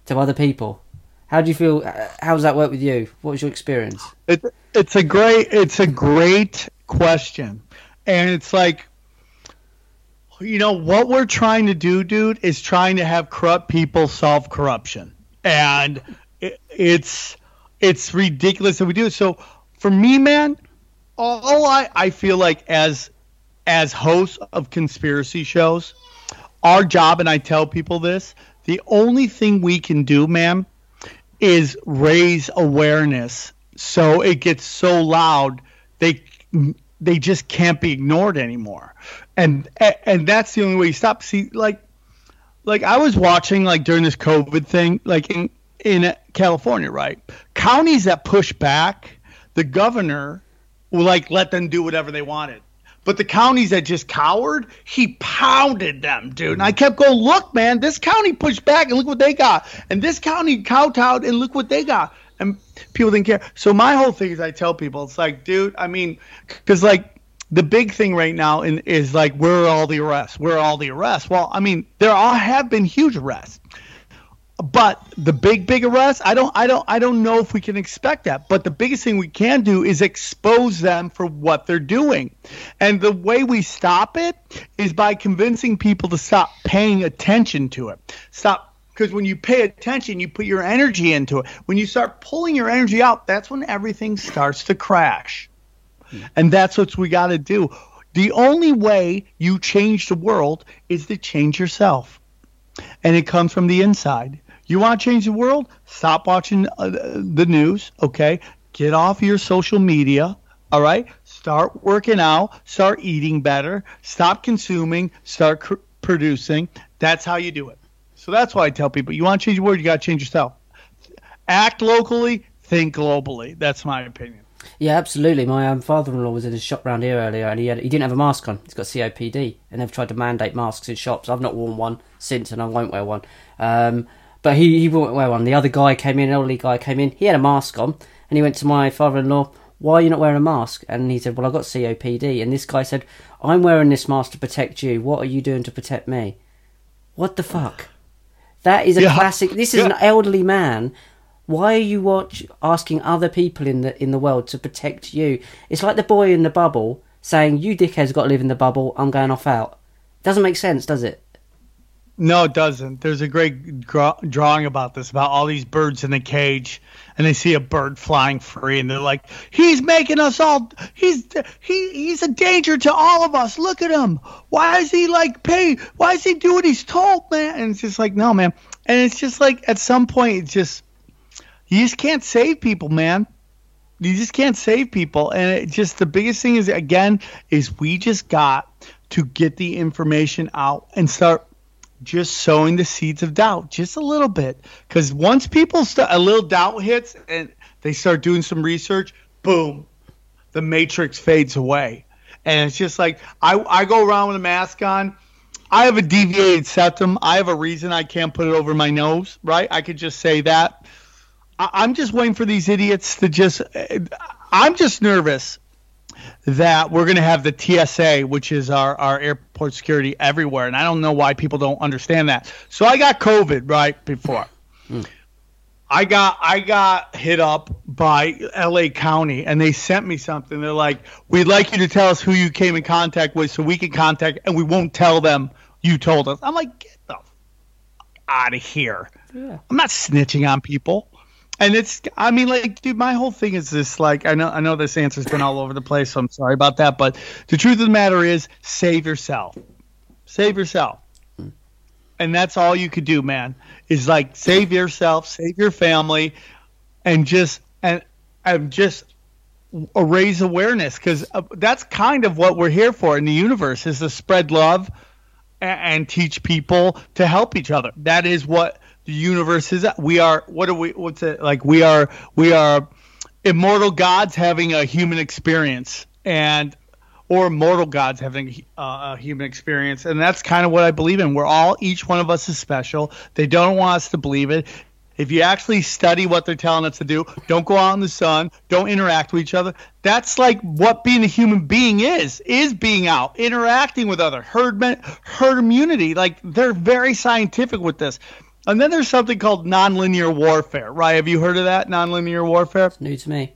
to other people. How do you feel? How does that work with you? What was your experience? It, it's a great it's a great question, and it's like, you know, what we're trying to do, dude, is trying to have corrupt people solve corruption, and it, it's it's ridiculous that we do it. So for me, man, all I I feel like as as hosts of conspiracy shows, our job, and I tell people this, the only thing we can do, ma'am, is raise awareness so it gets so loud they they just can't be ignored anymore. And and that's the only way you stop. See, like like I was watching like during this COVID thing, like in in California, right? Counties that push back, the governor will like let them do whatever they wanted. But the counties that just cowered, he pounded them, dude. And I kept going, look, man, this county pushed back and look what they got. And this county kowtowed and look what they got. And people didn't care. So my whole thing is I tell people, it's like, dude, I mean, because like the big thing right now in, is like, where are all the arrests? Where are all the arrests? Well, I mean, there all have been huge arrests. But the big, big arrests, I don't, I don't, I don't know if we can expect that. But the biggest thing we can do is expose them for what they're doing, and the way we stop it is by convincing people to stop paying attention to it. Stop because when you pay attention, you put your energy into it. When you start pulling your energy out, that's when everything starts to crash, and that's what we got to do. The only way you change the world is to change yourself, and it comes from the inside. You want to change the world? Stop watching uh, the news, okay? Get off your social media, all right? Start working out, start eating better, stop consuming, start cr- producing. That's how you do it. So that's why I tell people you want to change the world, you got to change yourself. Act locally, think globally. That's my opinion. Yeah, absolutely. My um, father-in-law was in a shop around here earlier, and he had, he didn't have a mask on. He's got COPD, and they've tried to mandate masks in shops. I've not worn one since, and I won't wear one. Um, but he, he wouldn't wear one. The other guy came in, an elderly guy came in, he had a mask on, and he went to my father in law, Why are you not wearing a mask? And he said, Well, I've got COPD. And this guy said, I'm wearing this mask to protect you. What are you doing to protect me? What the fuck? That is a yeah. classic. This is yeah. an elderly man. Why are you watch asking other people in the in the world to protect you? It's like the boy in the bubble saying, "You dickhead's got to live in the bubble. I'm going off out." Doesn't make sense, does it? No, it doesn't. There's a great drawing about this, about all these birds in the cage, and they see a bird flying free, and they're like, "He's making us all. He's he he's a danger to all of us. Look at him. Why is he like pay? Why is he do what he's told, man?" And it's just like, no, man. And it's just like at some point, it's just you just can't save people, man. You just can't save people, and it just the biggest thing is again is we just got to get the information out and start just sowing the seeds of doubt just a little bit. Because once people start a little doubt hits and they start doing some research boom the matrix fades away. And it's just like i, I go around with a mask on. I have a deviated septum. I have a reason i can't put it over my nose right? I could just say that I, i'm just waiting for these idiots to just i'm just nervous that we're going to have the TSA, which is our, our airport security everywhere. And I don't know why people don't understand that. So I got COVID right before. Mm. I got I got hit up by LA County and they sent me something. They're like, "We'd like you to tell us who you came in contact with so we can contact and we won't tell them you told us." I'm like, "Get the out of here." Yeah. I'm not snitching on people. And it's i mean like dude my whole thing is this like i know i know this answer's been all over the place so i'm sorry about that but the truth of the matter is save yourself. Save yourself. And that's all you could do man is like save yourself save your family and just and and just raise awareness because uh, that's kind of what we're here for in the universe is to spread love and, and teach people to help each other. That is what the universe is we are what are we what's it like we are we are immortal gods having a human experience and or mortal gods having uh, a human experience. And that's kind of what i believe in. We're all each one of us is special. They don't want us to believe it. If you actually study what they're telling us to do don't go out in the sun don't interact with each other. That's like what being a human being is is being out interacting with other herd herd immunity. Like they're very scientific with this and then there's something called nonlinear warfare, right? Have you heard of that nonlinear warfare? It's new to me.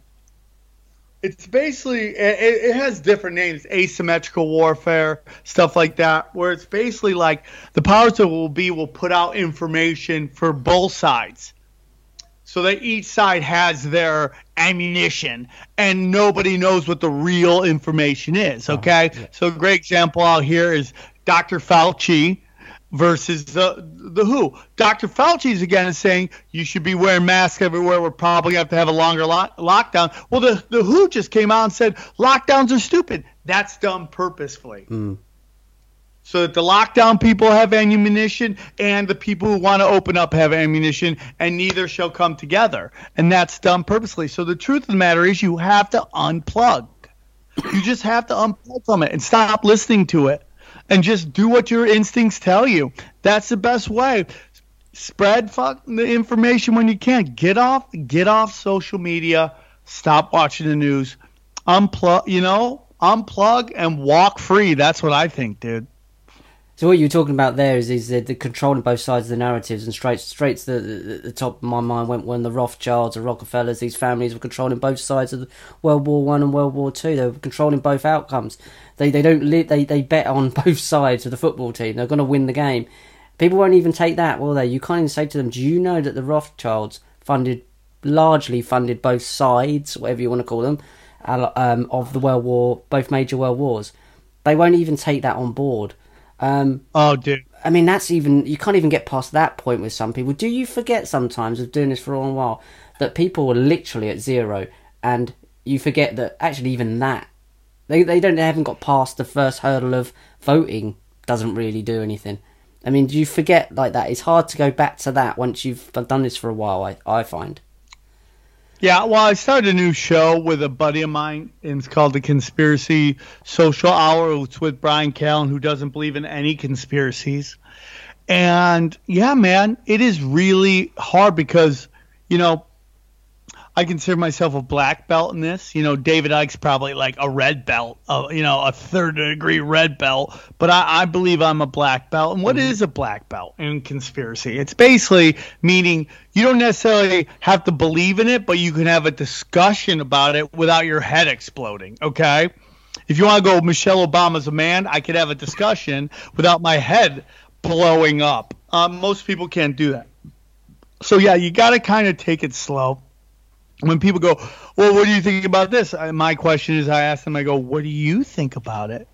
It's basically it, it, has different names, asymmetrical warfare, stuff like that, where it's basically like the powers that will be will put out information for both sides, so that each side has their ammunition, and nobody knows what the real information is. Oh, okay, oh, yeah. so a great example out here is Dr. Fauci versus the the WHO. Dr. Fauci is again saying you should be wearing masks everywhere. We're probably going to have to have a longer lockdown. Well, the the WHO just came out and said lockdowns are stupid. That's done purposefully. Mm. So that the lockdown people have ammunition and the people who want to open up have ammunition, and neither shall come together. And that's done purposely. So the truth of the matter is, you have to unplug. You just have to unplug from it and stop listening to it and just do what your instincts tell you. That's the best way. Spread fuck the information when you can. Get off get off social media. Stop watching the news. Unplug, you know, unplug and walk free. That's what I think, dude. So what you're talking about there is is the, the controlling both sides of the narratives, and straight straight to the, the, the, top of my mind went when the Rothschilds, the Rockefellers, these families were controlling both sides of World War One and World War Two. They were controlling both outcomes. They they don't li- they they bet on [LAUGHS] both sides of the football team. They're going to win the game. People won't even take that, will they? You can't even say to them, "Do you know that the Rothschilds funded largely funded both sides, whatever you want to call them, um, of the World War, both major world wars?" They won't even take that on board. Um, oh, dude. I mean, that's even you can't even get past that point with some people. Do you forget sometimes of doing this for a long while that people were literally at zero, and you forget that actually even that they they don't they haven't got past the first hurdle of voting doesn't really do anything. I mean, do you forget like that? It's hard to go back to that once you've done this for a while. I I find. Yeah, well, I started a new show with a buddy of mine, and it's called the Conspiracy Social Hour. It's with Brian Callen, who doesn't believe in any conspiracies. And yeah, man, it is really hard because, you know, I consider myself a black belt in this. You know, David Icke's probably like a red belt, uh, you know, a third degree red belt. But I, I believe I'm a black belt. And what mm-hmm. is a black belt in conspiracy? It's basically meaning you don't necessarily have to believe in it, but you can have a discussion about it without your head exploding. Okay. If you want to go Michelle Obama's a man, I could have a discussion without my head blowing up. Um, most people can't do that. So yeah, you got to kind of take it slow when people go, well, what do you think about this? my question is, I ask them, I go, what do you think about it?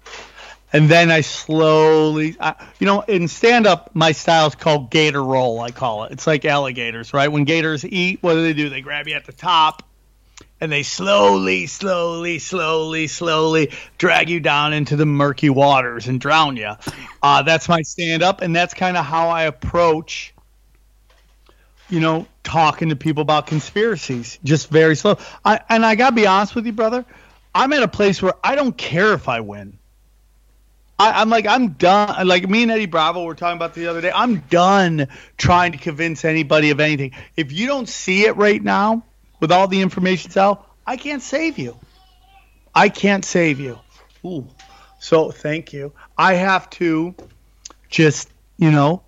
And then I slowly, I, you know, in stand up, my style is called gator roll, I call it. It's like alligators, right? When gators eat, what do they do? They grab you at the top and they slowly, slowly, slowly, slowly drag you down into the murky waters and drown you. Uh, that's my stand up, and that's kind of how I approach you know, talking to people about conspiracies, just very slow. I, and I gotta be honest with you, brother. I'm at a place where I don't care if I win. I, am like, I'm done. Like me and Eddie Bravo were talking about the other day. I'm done trying to convince anybody of anything. If you don't see it right now, with all the information out, I can't save you. I can't save you. Ooh. So thank you. I have to just, you know,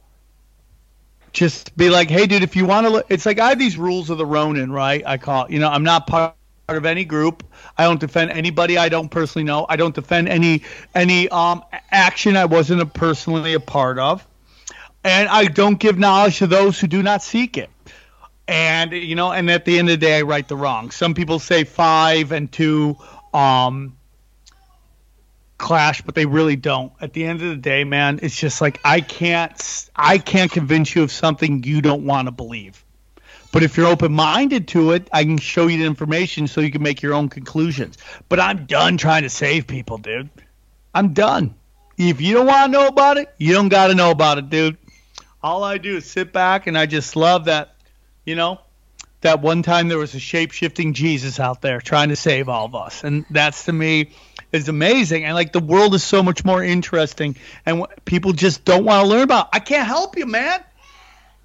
just be like, hey, dude, if you want to, look, it's like I have these rules of the Ronin, right? I call, you know, I'm not part of any group. I don't defend anybody I don't personally know. I don't defend any any um action I wasn't a personally a part of, and I don't give knowledge to those who do not seek it. and you know, and at the end of the day, I right the wrong. Some people say five and two um, clash, but they really don't. At the end of the day, man, it's just like I can't, I can't convince you of something you don't want to believe. But if you're open minded to it, I can show you the information so you can make your own conclusions. But I'm done trying to save people, dude. I'm done. If you don't want to know about it, you don't got to know about it, dude. All I do is sit back and I just love that, you know, that one time there was a shape shifting Jesus out there trying to save all of us. And that's to me is amazing. And like the world is so much more interesting and people just don't want to learn about. I can't help you, man.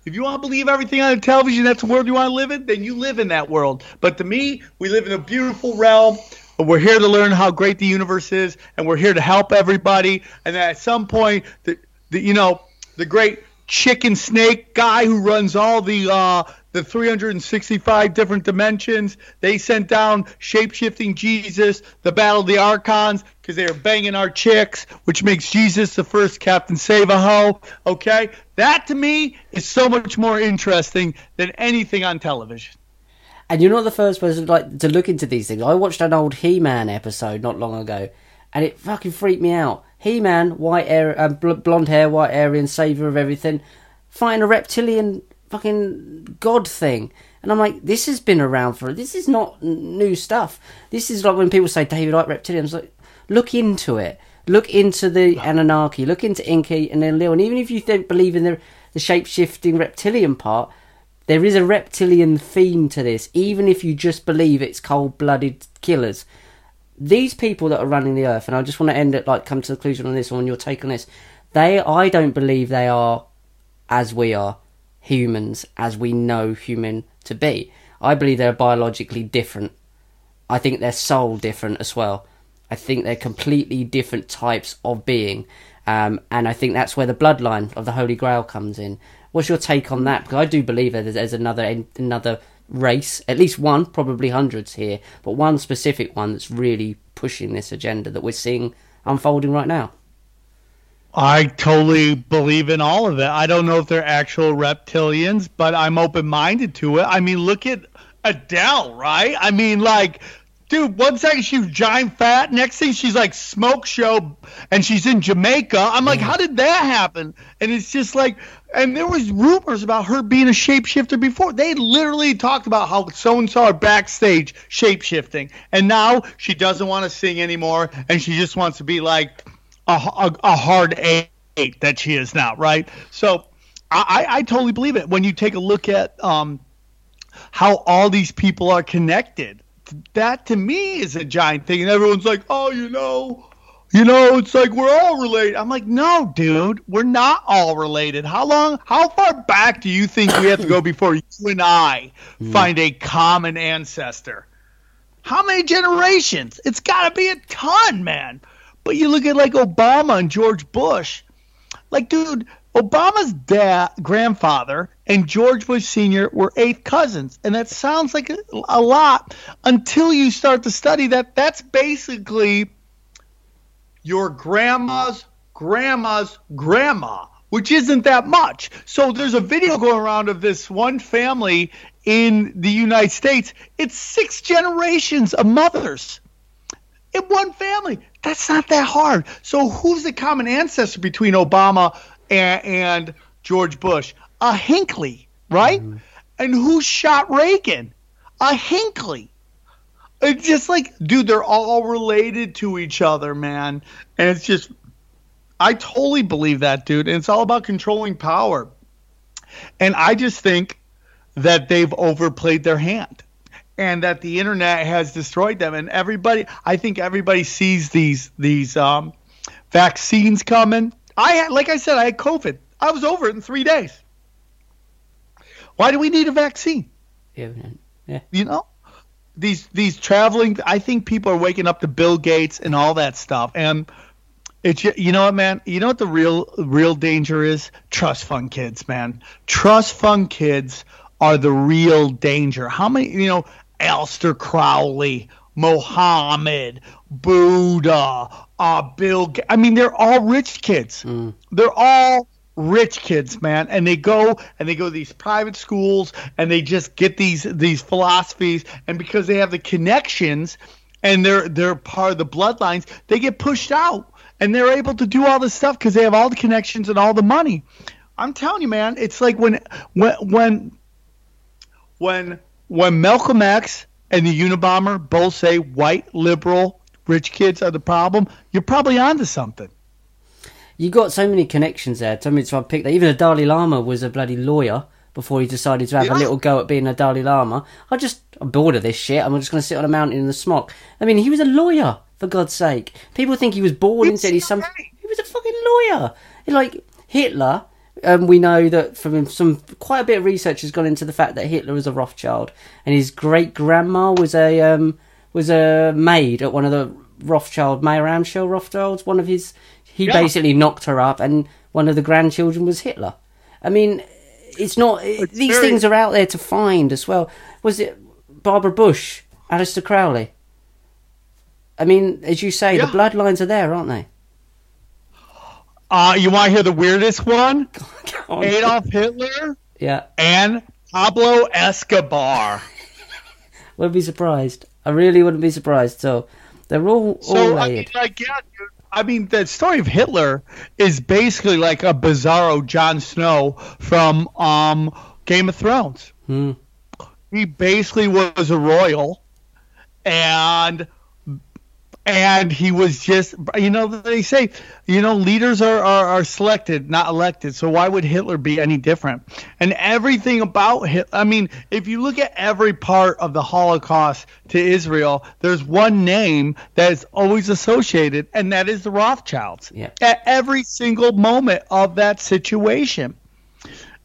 If you want to believe everything on television, that's the world you want to live in, then you live in that world. But to me, we live in a beautiful realm. We're here to learn how great the universe is, and we're here to help everybody. And at some point, the, the you know the great chicken snake guy who runs all the uh, the 365 different dimensions. They sent down shape-shifting Jesus, the battle of the archons, because they were banging our chicks, which makes Jesus the first Captain Save-A-Ho. Okay, that to me is so much more interesting than anything on television. And you're not the first person like to look into these things. I watched an old He-Man episode not long ago, and it fucking freaked me out. He-Man, white hair, um, blonde hair, white Aryan, savior of everything, fighting a reptilian fucking god thing. And I'm like, this has been around for. This is not new stuff. This is like when people say David Icke reptilians. Like, look into it. Look into the Anunnaki. Look into Enki and then Enlil. And even if you don't believe in the the shape shifting reptilian part, there is a reptilian theme to this. Even if you just believe it's cold blooded killers, these people that are running the earth, and I just want to end it like come to the conclusion on this, on your take on this. They, I don't believe they are as we are humans as we know human to be. I believe they're biologically different. I think they're soul different as well. I think they're completely different types of being. Um, and I think that's where the bloodline of the Holy Grail comes in. What's your take on that? Because I do believe that there's another another race, at least one, probably hundreds here, but one specific one that's really pushing this agenda that we're seeing unfolding right now. I totally believe in all of it. I don't know if they're actual reptilians, but I'm open minded to it. I mean, look at Adele, right? I mean, like, dude, one second she was giant fat, next thing she's like smoke show, and she's in Jamaica. I'm like, how did that happen? And it's just like, and there was rumors about her being a shapeshifter before. They literally talked about how so and so are backstage shapeshifting, and now she doesn't want to sing anymore, and she just wants to be like a, a, a hard eight that she is now, right? So I, I totally believe it. When you take a look at um, how all these people are connected, that to me is a giant thing. And everyone's like, oh, you know, you know, it's like we're all related. I'm like, no, dude, we're not all related. How long, how far back do you think we have to go [COUGHS] before you and I mm. find a common ancestor? How many generations? It's got to be a ton, man. But you look at like Obama and George Bush. Like, dude, Obama's dad, grandfather, and George Bush Sr. were eighth cousins, and that sounds like a, a lot until you start to study that. That's basically your grandma's grandma's grandma, which isn't that much. So there's a video going around of this one family in the United States. It's six generations of mothers in one family. That's not that hard. So who's the common ancestor between Obama and, and George Bush? A Hinckley, right? Mm-hmm. And who shot Reagan? A Hinckley. It's just like, dude, they're all related to each other, man. And it's just, I totally believe that, dude. And it's all about controlling power. And I just think that they've overplayed their hand and that the internet has destroyed them. And everybody, I think everybody sees these these um, vaccines coming. I had, like I said, I had COVID. I was over it in three days. Why do we need a vaccine? Yeah, yeah. You know, these these traveling. I think people are waking up to Bill Gates and all that stuff. And it's you know what, man. You know what the real real danger is? Trust fund kids, man. Trust fund kids are the real danger. How many? You know, Aleister Crowley, Mohammed, Buddha, uh, Bill. G- I mean, they're all rich kids. Mm. They're all rich kids, man, and they go and they go to these private schools and they just get these these philosophies, and because they have the connections and they're they're part of the bloodlines, they get pushed out and they're able to do all this stuff because they have all the connections and all the money. I'm telling you, man, it's like when when when when when Malcolm X and the Unabomber both say white liberal rich kids are the problem, you're probably onto something. You got so many connections there. Tell me to pick that. Even a Dalai Lama was a bloody lawyer before he decided to have yeah. a little go at being a Dalai Lama. I just I'm bored of this shit. I'm just going to sit on a mountain in the smock. I mean, he was a lawyer for God's sake. People think he was born and said he's some. He was a fucking lawyer. Like Hitler. Um, we know that from some quite a bit of research has gone into the fact that Hitler was a Rothschild and his great grandma was a um, was a maid at one of the Rothschild Mayer Amschel Rothschilds. One of his he yeah. basically knocked her up, and one of the grandchildren was Hitler. I mean, it's not. It's these very... things are out there to find as well. Was it Barbara Bush, Aleister Crowley? I mean, as you say, yeah. the bloodlines are there, aren't they? Uh, you want to hear the weirdest one? [LAUGHS] on, Adolf Hitler. Yeah. And Pablo Escobar. [LAUGHS] wouldn't be surprised. I really wouldn't be surprised. So they're all all so, I mean, like, yeah, I mean, the story of Hitler is basically like a bizarro Jon Snow from um, Game of Thrones. Hmm. He basically was a royal, and and he was just you know they say you know leaders are, are, are selected not elected. So why would hitler be any different? And everything about him i mean if you look at every part of the holocaust to israel there's one name that is always associated and that is the rothschilds. Yeah. at every single moment of that situation.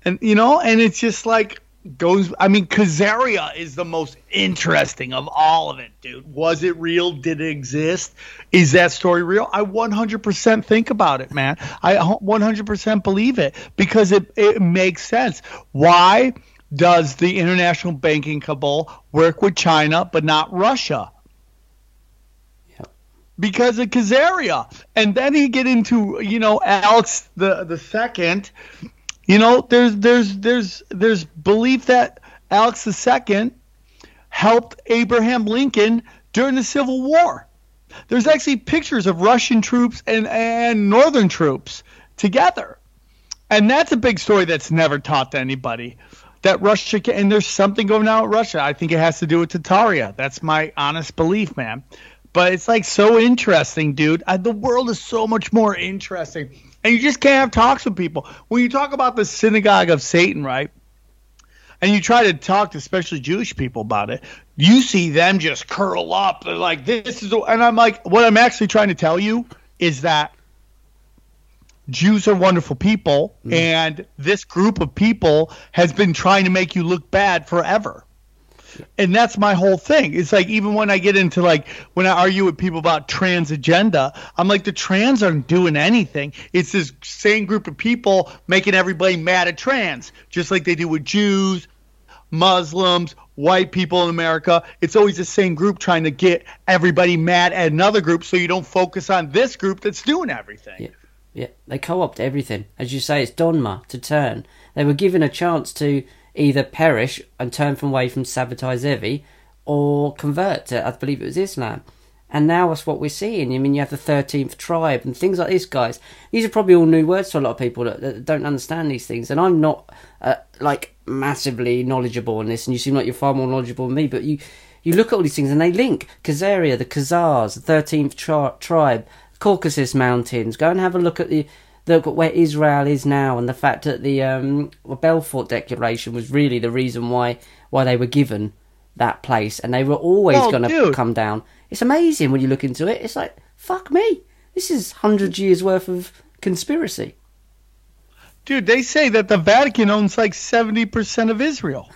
And you know and it's just like goes I mean Khazaria is the most interesting of all of it, dude. Was it real? Did it exist? Is that story real? I 100% think about it, man. I 100% believe it because it it makes sense. Why does the international banking cabal work with China but not Russia? Because of Khazaria. And then he get into, you know, Alex the the second you know, there's there's there's there's belief that Alex II helped Abraham Lincoln during the Civil War. There's actually pictures of Russian troops and, and Northern troops together. And that's a big story that's never taught to anybody. That Russia can, and there's something going on with Russia. I think it has to do with Tartaria. That's my honest belief, man. But it's like so interesting, dude. I, the world is so much more interesting. And you just can't have talks with people. When you talk about the synagogue of Satan, right? And you try to talk to especially Jewish people about it, you see them just curl up. They're like, this is, and I'm like, what I'm actually trying to tell you is that Jews are wonderful people, mm. and this group of people has been trying to make you look bad forever and that's my whole thing. It's like even when I get into like when I argue with people about trans agenda, I'm like the trans aren't doing anything. It's this same group of people making everybody mad at trans, just like they do with Jews, Muslims, white people in America. It's always the same group trying to get everybody mad at another group, so you don't focus on this group that's doing everything. Yeah. Yeah, they co-opt everything. As you say, it's Dönmeh to turn. They were given a chance to either perish and turn from away from Zevi or convert to, I believe it was Islam. And now that's what we're seeing. I mean, you have the 13th tribe and things like this, guys. These are probably all new words to a lot of people that, that don't understand these things. And I'm not, uh, like, massively knowledgeable on this, and you seem like you're far more knowledgeable than me, but you, you look at all these things and they link. Khazaria, the Khazars, the 13th tri- tribe, Caucasus Mountains. Go and have a look at the look at where Israel is now and the fact that the um, Balfour Declaration was really the reason why why they were given that place, and they were always oh, going to come down. It's amazing when you look into it. It's like fuck me, this is hundred years worth of conspiracy. Dude, they say that the Vatican owns like seventy percent of Israel,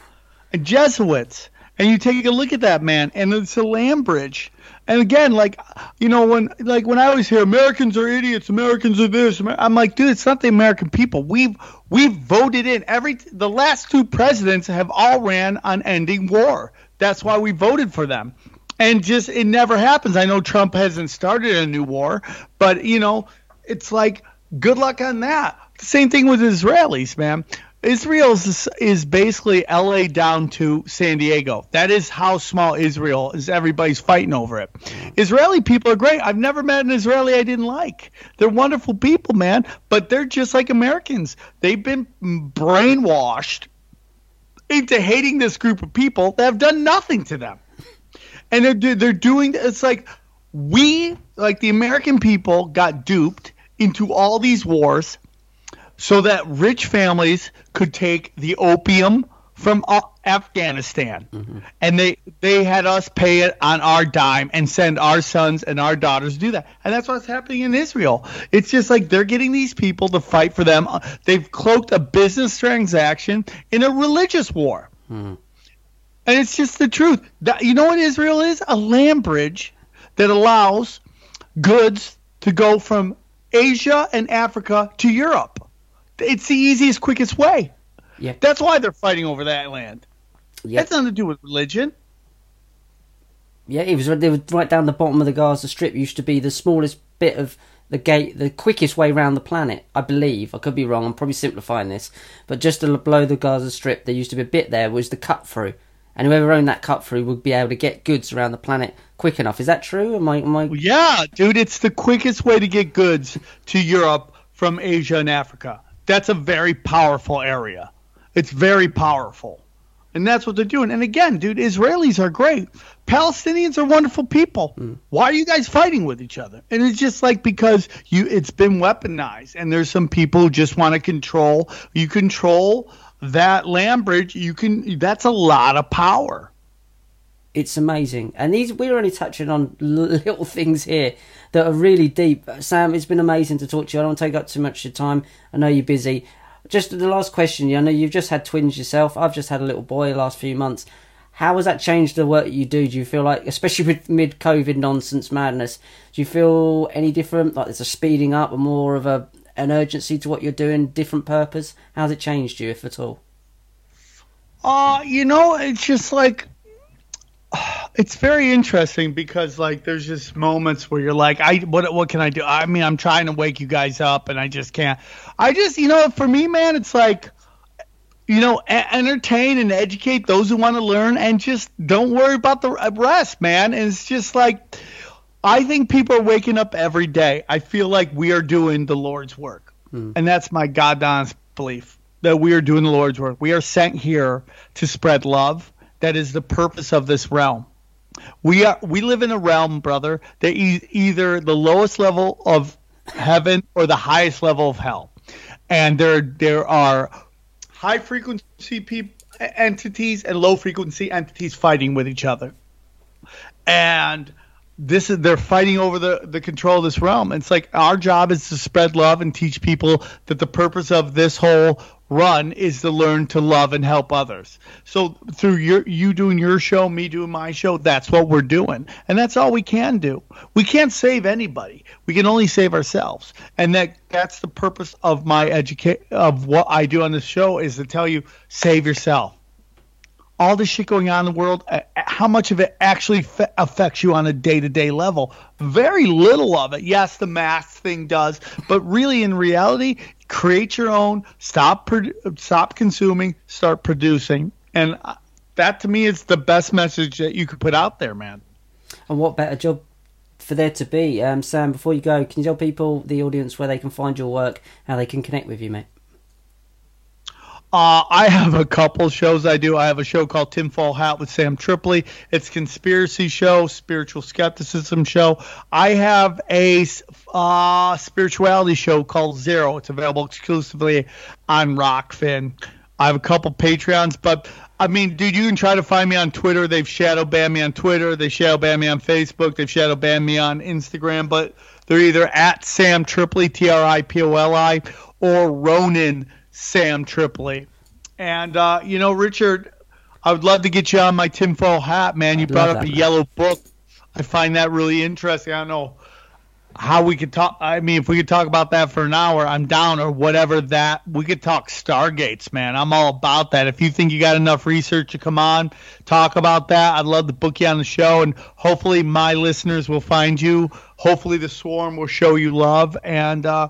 Jesuits. And you take a look at that man, and it's a land bridge and again, like you know, when like when I always hear Americans are idiots, Americans are this, I'm like, dude, it's not the American people. We've we've voted in every the last two presidents have all ran on ending war. That's why we voted for them. And just it never happens. I know Trump hasn't started a new war, but you know, it's like good luck on that. same thing with Israelis, man. Israel is, is basically LA down to San Diego. That is how small Israel is. Everybody's fighting over it. Israeli people are great. I've never met an Israeli I didn't like. They're wonderful people, man, but they're just like Americans. They've been brainwashed into hating this group of people that have done nothing to them. And they're, they're doing it's like we, like the American people, got duped into all these wars so that rich families could take the opium from Afghanistan, mm-hmm. and they they had us pay it on our dime and send our sons and our daughters to do that, and that's what's happening in Israel. It's just like they're getting these people to fight for them. They've cloaked a business transaction in a religious war, mm-hmm. and it's just the truth. That, you know what Israel is? A land bridge that allows goods to go from Asia and Africa to Europe. It's the easiest, quickest way. Yeah. That's why they're fighting over that land. Yeah. That's nothing to do with religion. Yeah, it was, it was right down the bottom of the Gaza Strip. Used to be the smallest bit of the gate, the quickest way around the planet. I believe I could be wrong. I'm probably simplifying this, but just below the Gaza Strip, there used to be a bit there was the cut through, and whoever owned that cut through would be able to get goods around the planet quick enough. Is that true? Am I? Am I... Yeah, dude, it's the quickest way to get goods to Europe from Asia and Africa. That's a very powerful area. It's very powerful. And that's what they're doing. And again, dude, Israelis are great. Palestinians are wonderful people. Mm. Why are you guys fighting with each other? And it's just like because you it's been weaponized and there's some people who just want to control you control that land bridge, you can that's a lot of power. It's amazing. And these we're only touching on [LAUGHS] little things here that are really deep. Sam, it's been amazing to talk to you. I don't want to take up too much of your time. I know you're busy. Just the last question. I know you've just had twins yourself. I've just had a little boy the last few months. How has that changed the work you do? Do you feel like, especially [LAUGHS] with mid COVID nonsense madness, do you feel any different? Like there's a speeding up or more of a an urgency to what you're doing, different purpose? How's it changed you, if at all? Uh, you know, it's just like [SIGHS] it's very interesting because like there's just moments where you're like I what what can I do? I mean, I'm trying to wake you guys up and I just can't. I just, you know, for me, man, it's like you know, a- entertain and educate those who want to learn and just don't worry about the rest, man. And it's just like I think people are waking up every day. I feel like we are doing the Lord's work. Hmm. And that's my God honest belief that we are doing the Lord's work. We are sent here to spread love. That is the purpose of this realm. We are we live in a realm, brother, that is either the lowest level of heaven or the highest level of hell. And there there are high frequency pe- entities and low frequency entities fighting with each other. And this is they're fighting over the the control of this realm. It's like our job is to spread love and teach people that the purpose of this whole run is to learn to love and help others. So through your you doing your show, me doing my show, that's what we're doing. And that's all we can do. We can't save anybody. We can only save ourselves. And that that's the purpose of my educate of what I do on this show is to tell you save yourself all the shit going on in the world, uh, how much of it actually fe- affects you on a day to day level? Very little of it. Yes, the mask thing does, but really, in reality, create your own. Stop, pro- stop consuming. Start producing, and uh, that to me is the best message that you could put out there, man. And what better job for there to be, um, Sam? Before you go, can you tell people, the audience, where they can find your work, how they can connect with you, mate? Uh, I have a couple shows I do. I have a show called Tinfoil Hat with Sam Tripoli. It's conspiracy show, spiritual skepticism show. I have a uh, spirituality show called Zero. It's available exclusively on Rokfin. I have a couple Patreons, but I mean, dude, you can try to find me on Twitter. They've shadow banned me on Twitter. They shadow banned me on Facebook. They've shadow banned me on Instagram. But they're either at Sam Tripoli, T R I P O L I, or Ronin Sam Tripoli. And uh, you know, Richard, I would love to get you on my tinfoil hat, man. You I'd brought up that, a man. yellow book. I find that really interesting. I don't know how we could talk. I mean, if we could talk about that for an hour, I'm down or whatever that. We could talk Stargates, man. I'm all about that. If you think you got enough research to come on, talk about that. I'd love to book you on the show, and hopefully my listeners will find you. Hopefully the swarm will show you love, and uh,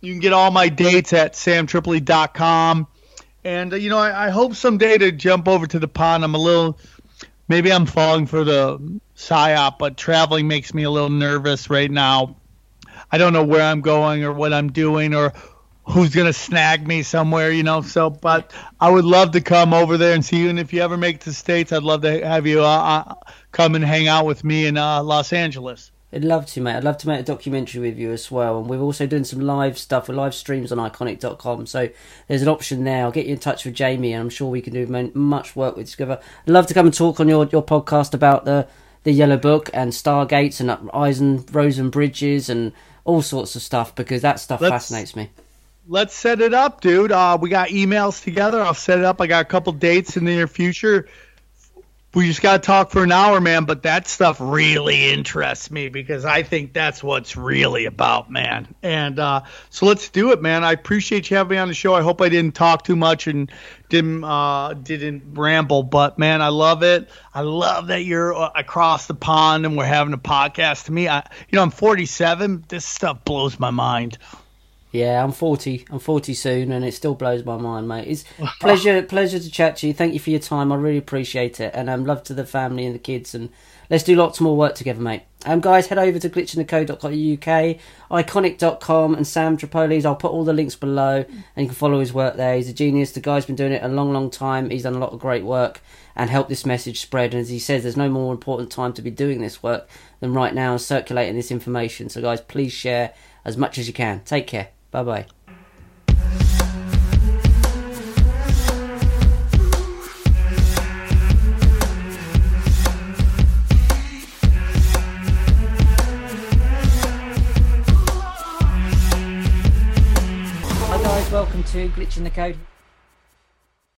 You can get all my dates at samtripoli.com. And, uh, you know, I, I hope someday to jump over to the pond. I'm a little, maybe I'm falling for the psyop, but traveling makes me a little nervous right now. I don't know where I'm going or what I'm doing or who's gonna snag me somewhere, you know. So, but I would love to come over there and see you. And if you ever make to the states, I'd love to have you uh, uh, come and hang out with me in uh, Los Angeles. I'd love to, mate. I'd love to make a documentary with you as well. And we're also doing some live stuff with live streams on ickonic.com. So there's an option there. I'll get you in touch with Jamie, and I'm sure we can do much work with together. I'd love to come and talk on your, your podcast about the the Yellow Book and Stargates and Einstein-Rosen bridges and all sorts of stuff because that stuff let's, fascinates me. Let's set it up, dude. Uh, we got emails together. I'll set it up. I got a couple dates in the near future we just got to talk for an hour, man. But that stuff really interests me because I think that's what's really about, man. And uh, so let's do it, man. I appreciate you having me on the show. I hope I didn't talk too much and didn't uh, didn't ramble, but man, I love it. I love that you're uh, across the pond and we're having a podcast. To me, I you know I'm 47. This stuff blows my mind. Yeah, I'm 40. I'm 40 soon, and it still blows my mind, mate. It's pleasure, [LAUGHS] pleasure to chat to you. Thank you for your time. I really appreciate it, and um, love to the family and the kids, and let's do lots more work together, mate. Um, guys, head over to glitchinthecode.co.uk, ickonic.com, and Sam Tripoli's. I'll put all the links below, and you can follow his work there. He's a genius. The guy's been doing it a long, long time. He's done a lot of great work and helped this message spread. And as he says, there's no more important time to be doing this work than right now, and circulating this information. So, guys, please share as much as you can. Take care. Bye bye. welcome to Glitch in the Code.